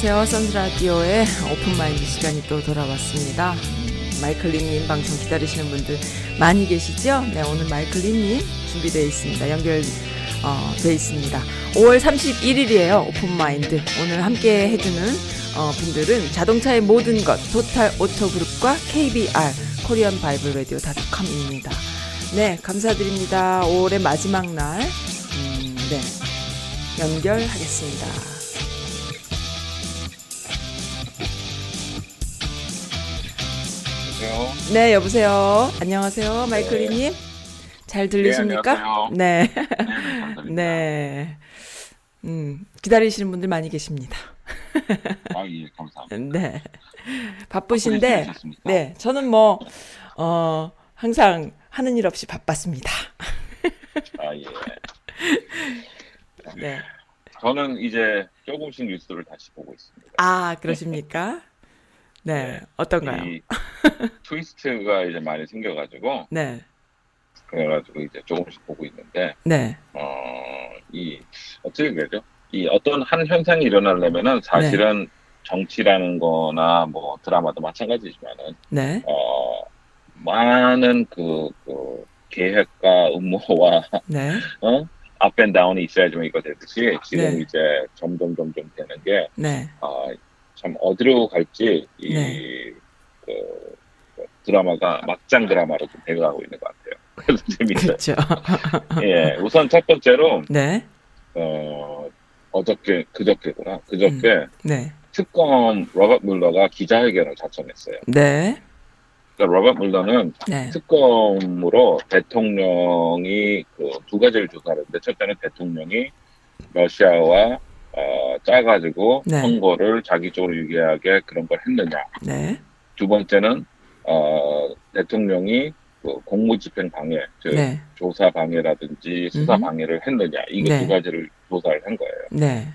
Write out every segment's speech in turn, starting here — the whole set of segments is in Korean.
안녕하세요. 선즈라디오의 Open Mind 시간이 또 돌아왔습니다. 마이클리님 방송 기다리시는 분들 많이 계시죠? 네, 오늘 마이클리님 준비되어 있습니다. 연결, 어, 돼 있습니다. 5월 31일이에요. Open Mind. 오늘 함께 해주는, 어, 분들은 자동차의 모든 것, Total Auto Group과 KBR, Korean Bible Radio dot com입니다. 네, 감사드립니다. 5월의 마지막 날, 음, 네, 연결하겠습니다. 네, 여보세요. 안녕하세요, 마이클리님. 잘 들리십니까? 안녕하세요. 네, 네, 네. 네. 음, 기다리시는 분들 많이 계십니다. 아, 예, 감사합니다. 네. 바쁘신데? 네, 저는 뭐, 어, 항상 하는 일 없이 바빴습니다. 아, 예. 네. 저는 이제 조금씩 뉴스를 다시 보고 있습니다. 아, 그러십니까? 네, 어떤가요? 이 트위스트가 이제 많이 생겨가지고, 네, 그래가지고 이제 조금씩 보고 있는데, 네, 어, 이, 어떻게 되죠? 이 어떤 한 현상이 일어나려면은 사실은 네. 정치라는 거나 뭐 드라마도 마찬가지지만은, 네, 어, 많은 그, 그 계획과 음모와 네, 어? up and down이 있어야지만 이거 되듯이 지금 네. 이제 점점 점점 되는 게, 네, 아, 참 어디로 갈지 이 네. 그, 그 드라마가 막장 드라마로 좀 돼가고 있는 것 같아요. 그래서 재밌어요. 그렇죠. 예, 우선 첫 번째로 네, 어, 어저께 그저께구나. 그저께 네, 특검 로버트 뮬러가 기자회견을 자청했어요. 네, 그러니까 로버트 물러는 네, 특검으로 대통령이 그 두 가지를 조사하는데 첫째는 대통령이 러시아와 어, 짜가지고 네. 선거를 자기 쪽으로 유리하게 그런 걸 했느냐. 네, 두 번째는 어, 대통령이 그 공무집행 방해, 즉 네, 조사 방해라든지 수사 음흠. 방해를 했느냐. 이거 네. 두 가지를 조사를 한 거예요. 네,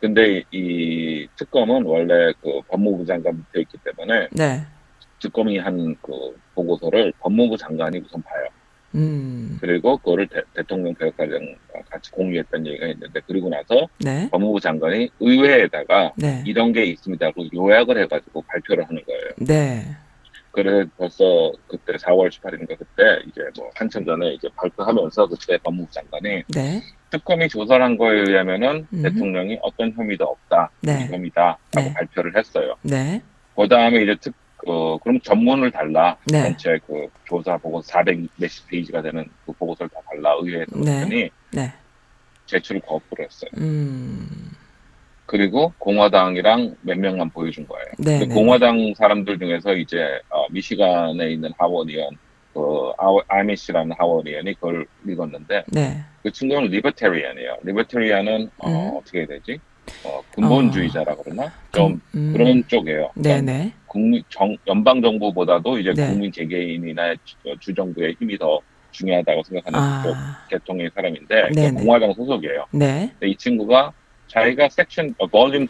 근데 이, 이 특검은 원래 그 법무부 장관 밑에 있기 때문에 네, 특검이 한 그 보고서를 법무부 장관이 우선 봐요. 음, 그리고 그거를 대, 통령 백과장 같이 공유했다는 얘기가 있는데 그리고 나서 네, 법무부 장관이 의회에다가 네, 이런 게 있습니다고 요약을 해가지고 발표를 하는 거예요. 네, 그래 벌써 그때 4월 18일인가 그때 이제 뭐 한참 전에 이제 발표하면서 그때 법무부 장관이 네, 특검이 조사를 한 거에 의하면은 음. 대통령이 어떤 혐의도 없다 네. 이 혐의다라고 네. 발표를 했어요. 네, 그 다음에 이제 특, 그, 그럼 전문을 달라. 네. 전체 그 조사 보고서 400 몇십 페이지가 되는 그 보고서를 다 달라. 의회에서 네. 그랬더니 네, 제출을 거부를 했어요. 음, 그리고 공화당이랑 몇 명만 보여준 거예요. 네, 근데 네. 공화당 사람들 중에서 이제 어, 미시간에 있는 하원 의원, 그 아워- 아마시라는 하원 의원이 그걸 읽었는데 네, 그 친구는 libertarian이에요. libertarian은 어, 음. 어떻게 해야 되지? 어, 근본주의자라 그러나 좀 음, 그런 쪽이에요. 네, 그러니까 네, 국민 정, 연방 정부보다도 이제 네. 국민 개개인이나 주, 주정부의 힘이 더 중요하다고 생각하는 쪽 아, 계통의 사람인데. 공화당 소속이에요. 네, 이 친구가 자기가 섹션 어, 볼륨 2,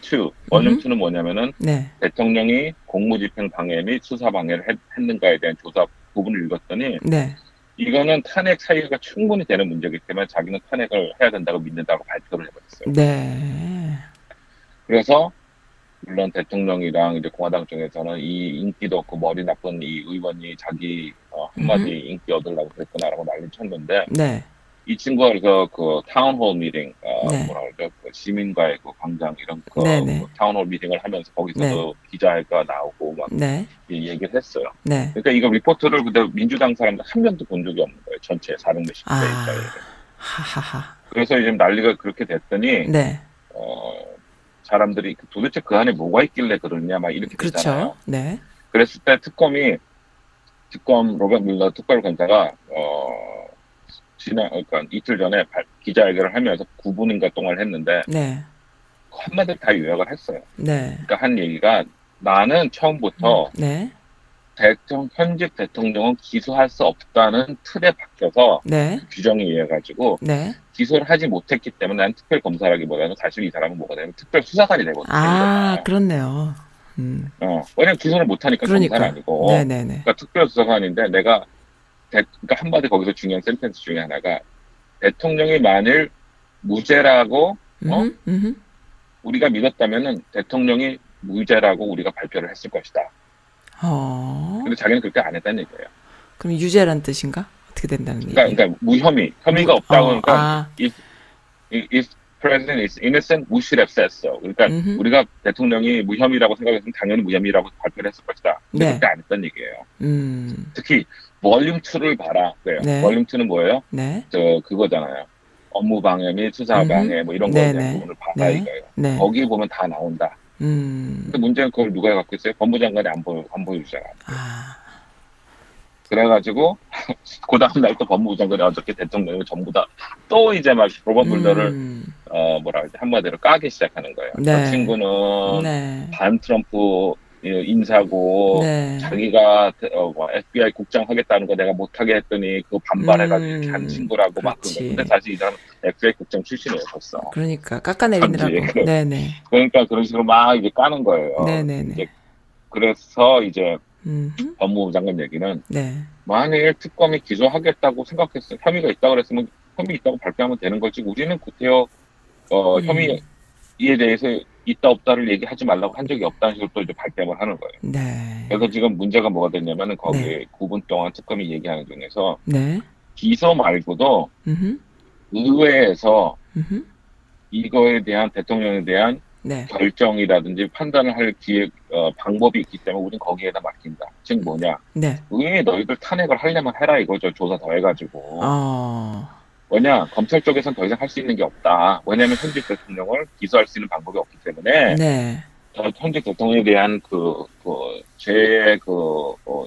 볼륨 음. 2는 뭐냐면은 네, 대통령이 공무집행 방해 및 수사 방해를 했, 는가에 대한 조사 부분을 읽었더니 네, 이거는 탄핵 사유가 충분히 되는 문제이기 때문에 자기는 탄핵을 해야 된다고 믿는다고 발표를 해버렸어요. 네, 그래서 물론 대통령이랑 이제 공화당 쪽에서는 이 인기도 없고 머리 나쁜 이 의원이 자기 어, 한마디 인기 얻으려고 그랬구나라고 난리 쳤는데 네, 이 친구가 그래서 그 town hall meeting, 어, 네. 뭐라 그러죠? 그 시민과의 그 광장 이런 그 네네. 그 town hall meeting을 하면서 거기서도 기자회가 나오고 막 네, 이 얘기를 했어요. 네, 그러니까 이거 리포트를 근데 민주당 사람들 한 명도 본 적이 없는 거예요. 전체 400 몇십 대 아. 입장에. 하하하, 그래서 이제 난리가 그렇게 됐더니 네. 어, 사람들이 도대체 그 안에 뭐가 있길래 그러냐 막 이렇게. 그렇죠. 네. 그랬을 때 특검이 특검 로버트 밀러 특별검사가 어 지난 그러니까 이틀 전에 발- 기자회견을 하면서 9분인가 동안 했는데 네. 한마디 다 요약을 했어요. 네. 그러니까 한 얘기가 나는 처음부터 네. 대통령 현직 대통령은 기소할 수 없다는 틀에 박혀서 네. 규정에 의해 가지고 네. 기소를 하지 못했기 때문에 난 특별 검사라기보다는 사실 이 사람은 뭐가 되면 특별 수사관이 되거든요. 아, 그렇네요. 음. 어, 왜냐면 기소를 못하니까 그러니까. 검사는 아니고. 네네네. 그러니까 특별 수사관인데 내가 대- 그러니까 한마디 거기서 중요한 센텐스 중에 하나가 대통령이 만일 무죄라고 어? 음, 음, 우리가 믿었다면은 대통령이 무죄라고 우리가 발표를 했을 것이다. 어. 근데 자기는 그렇게 안 했다는 얘기예요. 그럼 유죄란 뜻인가? 어떻게 된다는 얘기? 그러니까, 그러니까 무혐의, 혐의가 없다고 어, 그러니까 아, if, if president is innocent, we should have said so. 그러니까 음흠. 우리가 대통령이 무혐의라고 생각했으면 당연히 무혐의라고 발표를 했을 것이다. 근데 네. 그렇게 안 했다는 얘기예요. 음, 특히 볼륨 2를 봐라. 그래요. 네. 볼륨 2는 뭐예요? 네, 저 그거잖아요. 업무 방해 및 수사. 방해 뭐 이런 거에. 대한 부분을 봐라 네. 이거예요. 네. 거기 보면 다 나온다. 음, 근데 문제는 그걸 누가 갖고 있어요? 법무장관이 안 보여 안 보여주잖아. 아, 그래가지고 그 다음 날 또 법무부 장관이 어저께 대통령이 전부 다 또 이제 막 로봇 물더를 음, 어 뭐라 그러지 한마디로 까기 시작하는 거예요. 네. 저 친구는 네, 반 트럼프 인사고 네, 자기가 어, 뭐 FBI 국장 하겠다는 거 내가 못하게 했더니 그 반발해가지고 음, 이렇게 한 친구라고 막. 근데 사실 이 사람은 FBI 국장 출신이에요 벌써. 그러니까 깎아내리느라고. 네네, 그러니까 그런 식으로 막 이제 까는 거예요. 네네네. 이제 그래서 이제 음, 법무부 장관 얘기는 네, 만일 특검이 기소하겠다고 생각했으면 혐의가 있다고 그랬으면 혐의 있다고 발표하면 되는 거지. 우리는 구태여 어, 음. 혐의에 대해서 있다 없다를 얘기하지 말라고 한 적이 없다는 식으로 또 이제 발뺌을 하는 거예요. 네, 그래서 지금 문제가 뭐가 됐냐면은 거기 네. 9분 동안 특검이 얘기하는 중에서 네, 기소 말고도 음, 의회에서 음, 이거에 대한 대통령에 대한 네, 결정이라든지 판단을 할 기회 어, 방법이 있기 때문에 우린 거기에다 맡긴다. 즉 뭐냐? 네, 의회 너희들 탄핵을 하려면 해라 이거죠. 조사 더 해가지고. 어, 왜냐? 검찰 쪽에선 더 이상 할 수 있는 게 없다. 왜냐하면 현직 대통령을 기소할 수 있는 방법이 없기 때문에. 네, 저 현직 대통령에 대한 그, 그, 죄의 그, 어,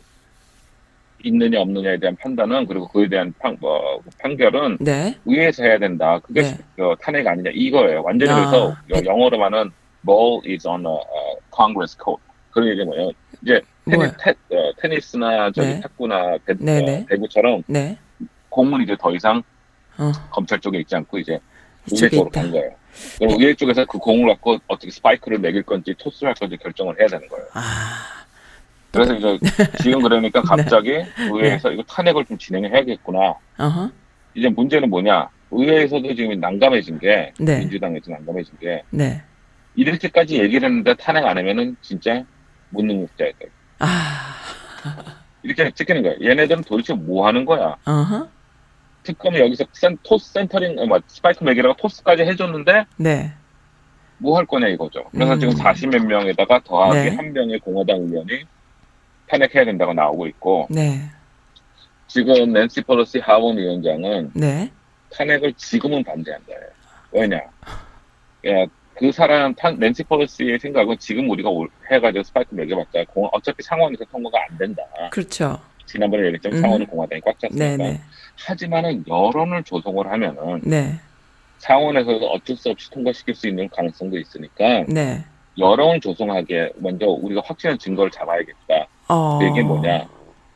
있느냐 없느냐에 대한 판단은 그리고 그에 대한 판, 뭐, 판결은 네, 의회에서 해야 된다. 그게 네. 그 탄핵 아니냐 이거예요. 완전히 아, 그래서 네. 영어로 말하는 ball is on a, a Congress court. 그런 얘기 뭐예요? 이제 테니? 테, 어, 테니스나 저기 네. 탁구나 배, 네, 어, 네. 배구처럼 네, 공은 이제 더 이상 어, 검찰 쪽에 있지 않고 이제 의회 쪽으로. 간 거예요. 그럼 의회 쪽에서 그 공을 갖고 어떻게 스파이크를 매길 건지 토스를 할 건지 결정을 해야 되는 거예요. 아, 그래서 이제 지금 그러니까 네. 갑자기 의회에서 이거 탄핵을 좀 진행해야겠구나. 어허, 이제 문제는 뭐냐? 의회에서도 지금 난감해진 게 네. 민주당에서 난감해진 게 네, 이렇게까지 얘기를 했는데 탄핵 안 하면은 진짜 무능력자들 아, 이렇게 찍히는 거야. 얘네들은 도대체 뭐 하는 거야? 어허, 특검이 여기서 센, 토스 센터링, 어, 뭐, 스파이크 매기라고 토스까지 해줬는데 네, 뭐 할 거냐 이거죠. 그래서 음. 지금 40몇 명에다가 더하기 네. 한 명의 공화당 의원이 탄핵해야 된다고 나오고 있고 네, 지금 낸시 펠로시 하원 위원장은 네, 탄핵을 지금은 반대한다. 왜냐? 야, 그 사람 탄, 낸시 펠로시의 생각은 지금 우리가 올- 해가지고 스파이크 매겨봤자 공, 어차피 상원에서 통과가 안 된다. 그렇죠. 지난번에 얘기했지만 음. 상원은 공화당이 꽉 찼으니까. 네, 네, 하지만은 여론을 조성을 하면은 네, 상원에서도 어쩔 수 없이 통과시킬 수 있는 가능성도 있으니까 네, 여론을 조성하기에 먼저 우리가 확실한 증거를 잡아야겠다. 어, 이게 뭐냐?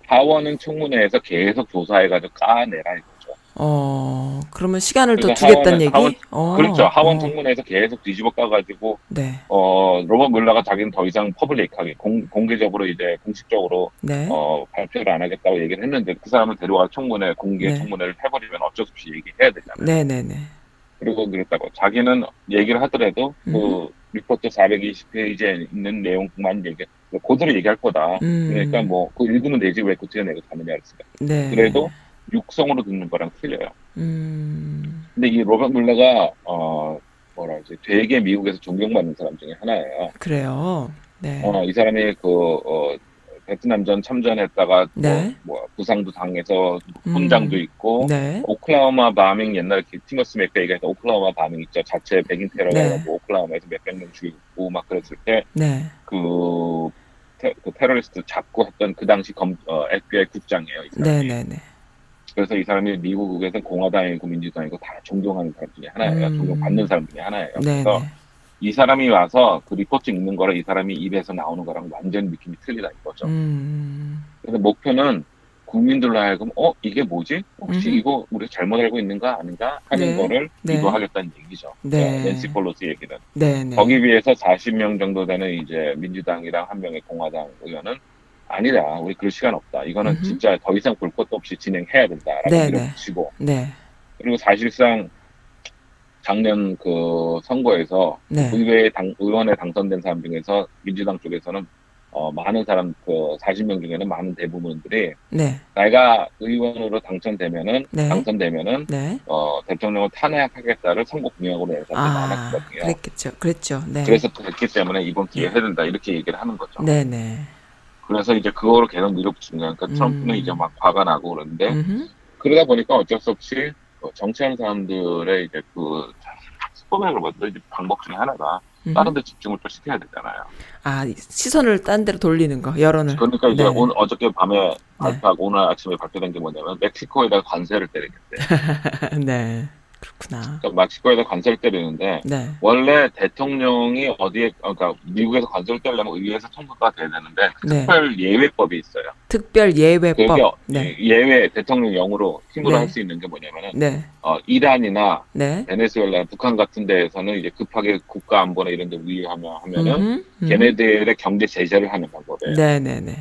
하원은 청문회에서 계속 조사해가지고 까내라 이거죠. 어, 그러면 시간을 더 주겠다는 하원은- 얘기? 하원- 어, 그렇죠. 하원 어, 청문회에서 계속 뒤집어 까가지고 네, 어 로버트 물러가 자기는 더 이상 퍼블릭하게 공, 공개적으로 이제 공식적으로 네, 어 발표를 안 하겠다고 얘기를 했는데 그 사람을 데려와 청문회 공개 네. 청문회를 해버리면 어쩔 수 없이 얘기해야 되잖아요. 네, 네, 네, 그리고 그랬다고 자기는 얘기를 하더라도 음. 그 리포트 420페이지에 있는 내용만 얘기 그대로 얘기할 거다. 음. 그러니까 뭐 그 읽으면 되지 왜 그때 내고 가느냐 했으니까 네, 그래도 육성으로 듣는 거랑 틀려요. 음, 근데 이 로버트 물러가 어 뭐라 그러지 되게 미국에서 존경받는 사람 중에 하나예요. 그래요. 네, 어, 이 사람이 그 어, 베트남전 참전했다가 뭐- 네. 뭐, 부상도 당해서 음. 훈장도 있고 네. 오클라호마 bombing 옛날에 그 티머시 맥베이 얘기했던 오클라호마 bombing 있죠. 자체 백인 테러가 네. 네. 오클라호마에서 몇백 명 죽이고 막 그랬을 때 네. 그, 테, 그 테러리스트 잡고 했던 그 당시 검, 어, FBI 국장이에요. 이 사람이. 네, 네, 네. 그래서 이 사람이 미국에서 공화당이고 민주당이고 다 존경하는 사람 중에 하나예요. 음. 존경받는 사람 중에 하나예요. 네, 그래서 네. 이 사람이 와서 그 리포트 읽는 거랑 이 사람이 입에서 나오는 거랑 완전 느낌이 틀리다 이거죠. 음. 그래서 목표는 국민들로 하여금 어 이게 뭐지? 혹시 음흠. 이거 우리 잘못 알고 있는 거 아닌가 하는 네. 거를 네. 유도하겠다는 얘기죠. 네. 낸시 폴로시 얘기는 네, 네. 거기 비해서 40명 정도 되는 이제 민주당이랑 한 명의 공화당 의원은 아니다. 우리 그럴 시간 없다. 이거는 음흠. 진짜 더 이상 볼 것도 없이 진행해야 된다라고 네, 네. 밀어붙이고 네. 그리고 사실상 작년 그 선거에서 네. 의회 당, 의원에 당선된 사람 중에서 민주당 쪽에서는 어, 많은 사람 그 40명 중에는 많은 대부분들이 네. 내가 의원으로 당선되면은 네. 당선되면은 네. 어, 대통령을 탄핵하겠다를 선거 공약으로 낸 사람들이 아, 많았거든요. 그랬겠죠. 그랬죠. 네. 그래서 그랬기 때문에 이번 기회에 해야 된다 이렇게 얘기를 하는 거죠. 네, 네. 그래서 이제 그거를 계속 밀어붙이는 거예요. 그러니까 트럼프는 음. 이제 막 화가 나고 그러는데 음흠. 그러다 보니까 어쩔 수 없이 어, 정치하는 사람들의 이제 그 스포맥을 먼저 이제 방법 중에 하나가. 다른 데 집중을 또 시켜야 되잖아요. 아, 시선을 딴 데로 돌리는 거, 여론을. 그러니까 이제 네. 오늘 어저께 밤에 발표하고 오늘 아침에 발표된 게 뭐냐면 멕시코에다 관세를 때리겠대. 네. 그렇구나. 그러니까 멕시코에다 관세를 때리는데 네. 원래 대통령이 어디에 어, 그러니까 미국에서 관세를 때리려면 의회에서 통과가 돼야 되는데 그 네. 특별 예외법이 있어요. 특별 예외법. 네. 예외 대통령령으로 힘으로 네. 할수 있는 게 뭐냐면은 네. 어, 이란이나 네. 베네수엘라, 북한 같은 데에서는 이제 급하게 국가 안보나 이런 데 위하면 하면은 음흠. 음. 걔네들의 경제 제재를 하는 방법이에요. 네, 네, 네.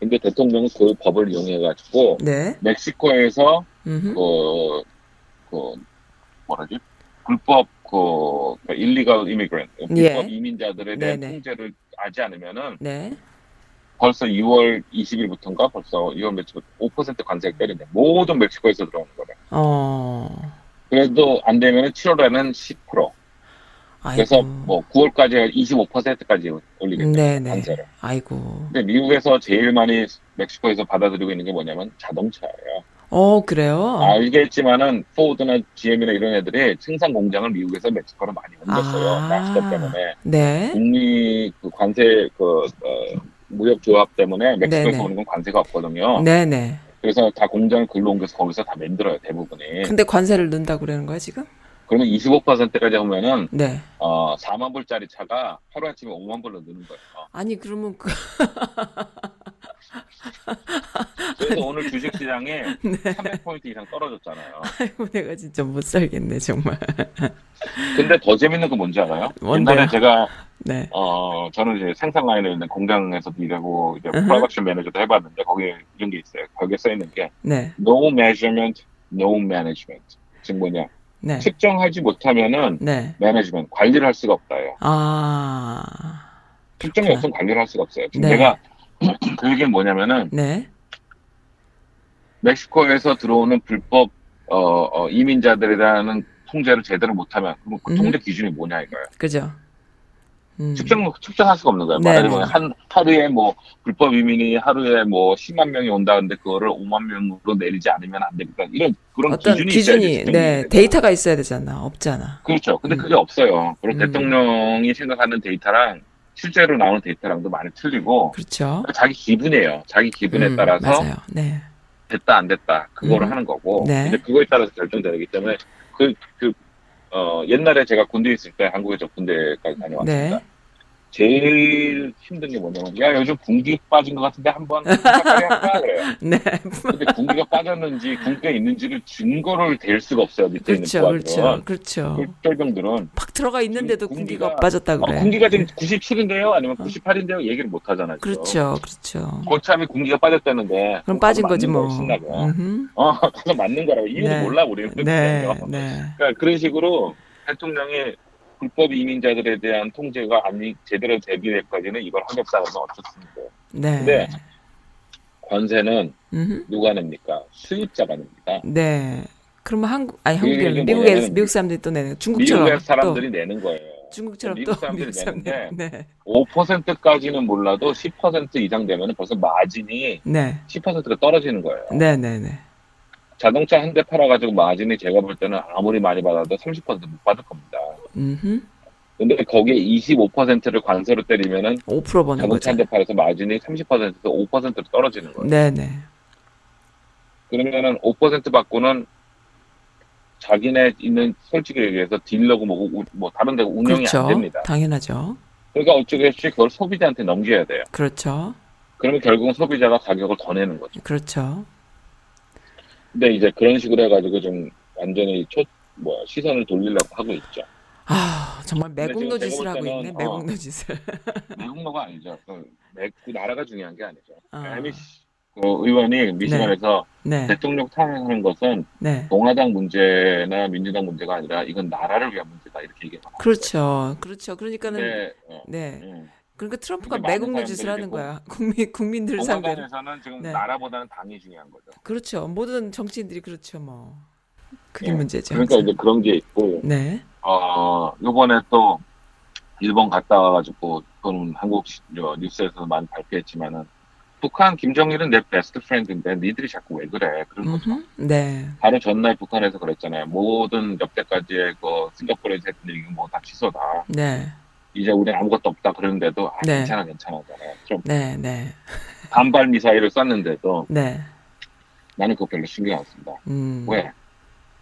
근데 대통령은 그 법을 이용해 가지고 네. 멕시코에서. 그, 그 뭐라지? 불법 그 일리gal immigrant, 불법 예. 이민자들에 대한 네네. 통제를 하지 않으면은 네. 벌써 2월 20일부터인가 벌써 2월 며칠 5% 관세가 때린대. 모든 멕시코에서 들어오는 거래. 어. 그래도 안 되면은 7월에는 10%. 아이고. 그래서 뭐 9월까지 25%까지 올리겠대. 관세를. 아이고. 근데 미국에서 제일 많이 멕시코에서 받아들이고 있는 게 뭐냐면 자동차예요. 어, 그래요? 알겠지만은 포드나 GM이나 이런 애들이 생산 공장을 미국에서 멕시코로 많이 옮겼어요. 아. 납치법 때문에 네. 북미 그 관세 그 어, 무역 조합 때문에 멕시코에서 네네. 오는 건 관세가 없거든요. 네, 네. 그래서 다 공장을 글로 옮겨서 거기서 다 만들어요 대부분이. 근데 관세를 넣는다고 그러는 거야, 지금? 그러면 25%까지 하면은 네. 어 4만 불짜리 차가 하루 아침에 5만 불로 느는 거예요. 아니, 그러면 그, 그래서 오늘 주식시장에 네. 300포인트 이상 떨어졌잖아요. 아이고, 내가 진짜 못 살겠네, 정말. 근데 더 재밌는 건 뭔지 알아요? 뭔데요? 옛날에 제가 네. 어 저는 이제 생산 라인에 있는 공장에서도 일하고 이제. 프로덕션 매니저도 해봤는데 거기에 이런 게 있어요. 거기에 써 있는 게 네. no measurement, no management. 즉 뭐냐? 네. 측정하지 못하면은 네. 매니지먼트 관리를 할 수가 없다요. 아. 측정이. 없으면 관리를 할 수가 없어요. 지금 네. 내가 그 얘기는 뭐냐면은 네. 멕시코에서 들어오는 불법 어, 어, 이민자들에 대한 통제를 제대로 못하면 그럼 그. 통제 기준이 뭐냐 이거예요. 그죠? 음. 측정 측정할 수가 없는 거예요. 네, 말하자면 네. 한 하루에 뭐 불법 이민이 하루에 뭐 10만 명이 온다는데 그거를 5만 명으로 내리지 않으면 안 되니까 이런 그런 어떤 기준이 기준이, 네. 되잖아요. 데이터가 있어야 되잖아. 없잖아. 그렇죠. 근데 음. 그게 없어요. 그리고 음. 대통령이 생각하는 데이터랑 실제로 나오는 데이터랑도 많이 틀리고 그렇죠. 자기 기분이에요. 자기 기분에 음, 따라서 맞아요. 네. 됐다 안 됐다 그거를 음. 하는 거고 네. 근데 그거에 따라서 결정되기 때문에 그 그 어, 옛날에 제가 군대 에 있을 때 한국에서 군대까지 다녀왔습니다. 네. 제일 힘든 게 뭐냐면 야 요즘 군기 빠진 것 같은데 한번 할까 그래요. 네. 근데 군기가 빠졌는지 군기가 있는지를 증거를 댈 수가 없어요 밑에 그렇죠. 있는 그렇죠. 부하들은. 그렇죠. 쫄병들은 팍 들어가 있는데도 군기가- 군기가 빠졌다 어, 그래. 군기가 지금 97인데요 아니면 98인데요 얘기를 못 하잖아요. 그렇죠. 그렇죠. 고참이 군기가 빠졌다는데 그럼 빠진 가서 거지 뭐. 신나게. 음흠. 어 가서 맞는 거라고 이유도 네. 몰라 우리는 네. 네. 그러니까 그런 식으로 대통령이 불법 이민자들에 대한 통제가 아니 제대로 대비될까지는 이걸 하겠다고 하면 어떻습니까? 네. 근데 관세는 음흠. 누가 냅니까? 수입자가 냅니다. 네. 그러면 한국 아니 그 한국이 미국에 미국 사람들이 또 내는 중국처럼 미국의 또 사람들이 내는 거예요. 중국처럼 미국 또 사람들이 미국 사람들. 내는데 네. 5%까지는 몰라도 10% 이상 되면 벌써 마진이 네. 10%가 떨어지는 거예요. 네, 네, 네. 자동차 한 대 팔아가지고 마진이 제가 볼 때는 아무리 많이 받아도 30%못 받을 겁니다. 음흠. 근데 거기에 25%를 관세로 때리면은 5% 버는 자동차. 한 대 팔아서 마진이 30%에서 5%로 떨어지는 거예요. 네, 네. 그러면은 5% 받고는 자기네 있는 솔직히 얘기해서 딜러고 우- 뭐 다른 데가 운영이 그렇죠. 안 됩니다. 당연하죠. 그러니까 어쩌겠지 그걸 소비자한테 넘겨야 돼요. 그렇죠. 그러면 결국은 소비자가 가격을 더 내는 거죠. 그렇죠. 근데 이제 그런 식으로 해가지고 좀 완전히 초, 뭐 시선을 돌리려고 하고 있죠. 아, 정말 매국노 짓을 하고 있네. 어. 매국노 짓을. 외국노가 아니죠. 그, 매- 그 나라가 중요한 게 아니죠. 아. 에미 씨, 그 의원이 미시간에서 네. 대통령 탄핵하는 것은 네. 공화당 문제나 민주당 문제가 아니라 이건 나라를 위한 문제다 이렇게 얘기하는 그렇죠. 그렇죠. 그러니까는 네, 어, 네. 음. 그러니까 트럼프가 매국노 짓을 하는 거야. 국민 국민들 상대로. 공화당에서는 지금 네. 나라보다는 당이 중요한 거죠. 그렇죠. 모든 정치인들이 그렇죠, 뭐. 그게 네. 문제죠. 그러니까 이제 그런 게 있고, 네. 어, 요번에 또 일본 갔다 와가지고, 그건 한국 뉴스에서 많이 발표했지만은, 북한 김정일은 내 베스트 프렌드인데 니들이 자꾸 왜 그래? 그런 거죠. 네. 바로 전날 북한에서 그랬잖아요. 모든 역대까지의 그 싱가포르에서 했던 얘기 뭐다 취소다. 네. 이제 우리는 아무것도 없다 그러는데도 아, 네. 괜찮아 괜찮아잖아요. 좀 네, 네. 단발 미사일을 쐈는데도 네. 나는 그거 별로 신경 안 씁니다. 음. 왜?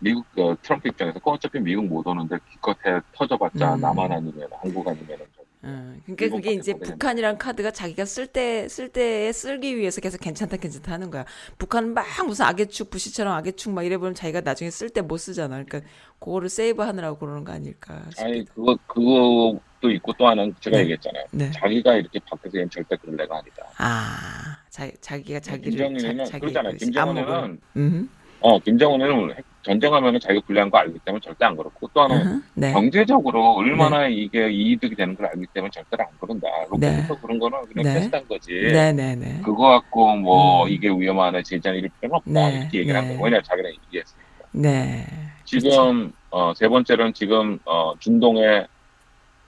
미국 그 트럼프 입장에서 그 어차피 미국 못 오는데 기껏해 터져봤자 음. 남한 아니면 한국 아니면 음, 그러니까 그게 이제 북한이란 카드가 자기가 쓸 때, 쓸 때에 쓰기 위해서 계속 괜찮다, 괜찮다 하는 거야. 북한은 막 무슨 악의축, 부시처럼 악의축 막 이래 보면 자기가 나중에 쓸 때 못 쓰잖아. 그러니까 그거를 세이브 하느라고 그러는 거 아닐까 아니 싶기도. 그거 그것도 있고 또 하나는 제가 네. 얘기했잖아요. 네. 자기가 이렇게 밖에서 얘는 절대 그럴 애가 아니다. 아, 자, 자기가 자기를, 김정은은 자, 자기. 그 안목을. 김정은은 음, 어 김정은은 핵- 전쟁하면은 자기가 불리한 거 알기 때문에 절대 안 그렇고 또 음흠. 네. 경제적으로 얼마나 이게 이득이 되는 걸 알기 때문에 절대로 안 그런다. 네. 로켓부터 그런 거는 그냥 네. 테스트한 거지. 네, 네, 네. 그거 갖고 뭐 음. 이게 위험하네 제재는 이럴 필요는 없다 네, 이렇게 얘기를 한 네. 거예요. 왜냐 자기는 이해했으니까. 네. 지금 어, 세 번째로는 지금 어, 중동에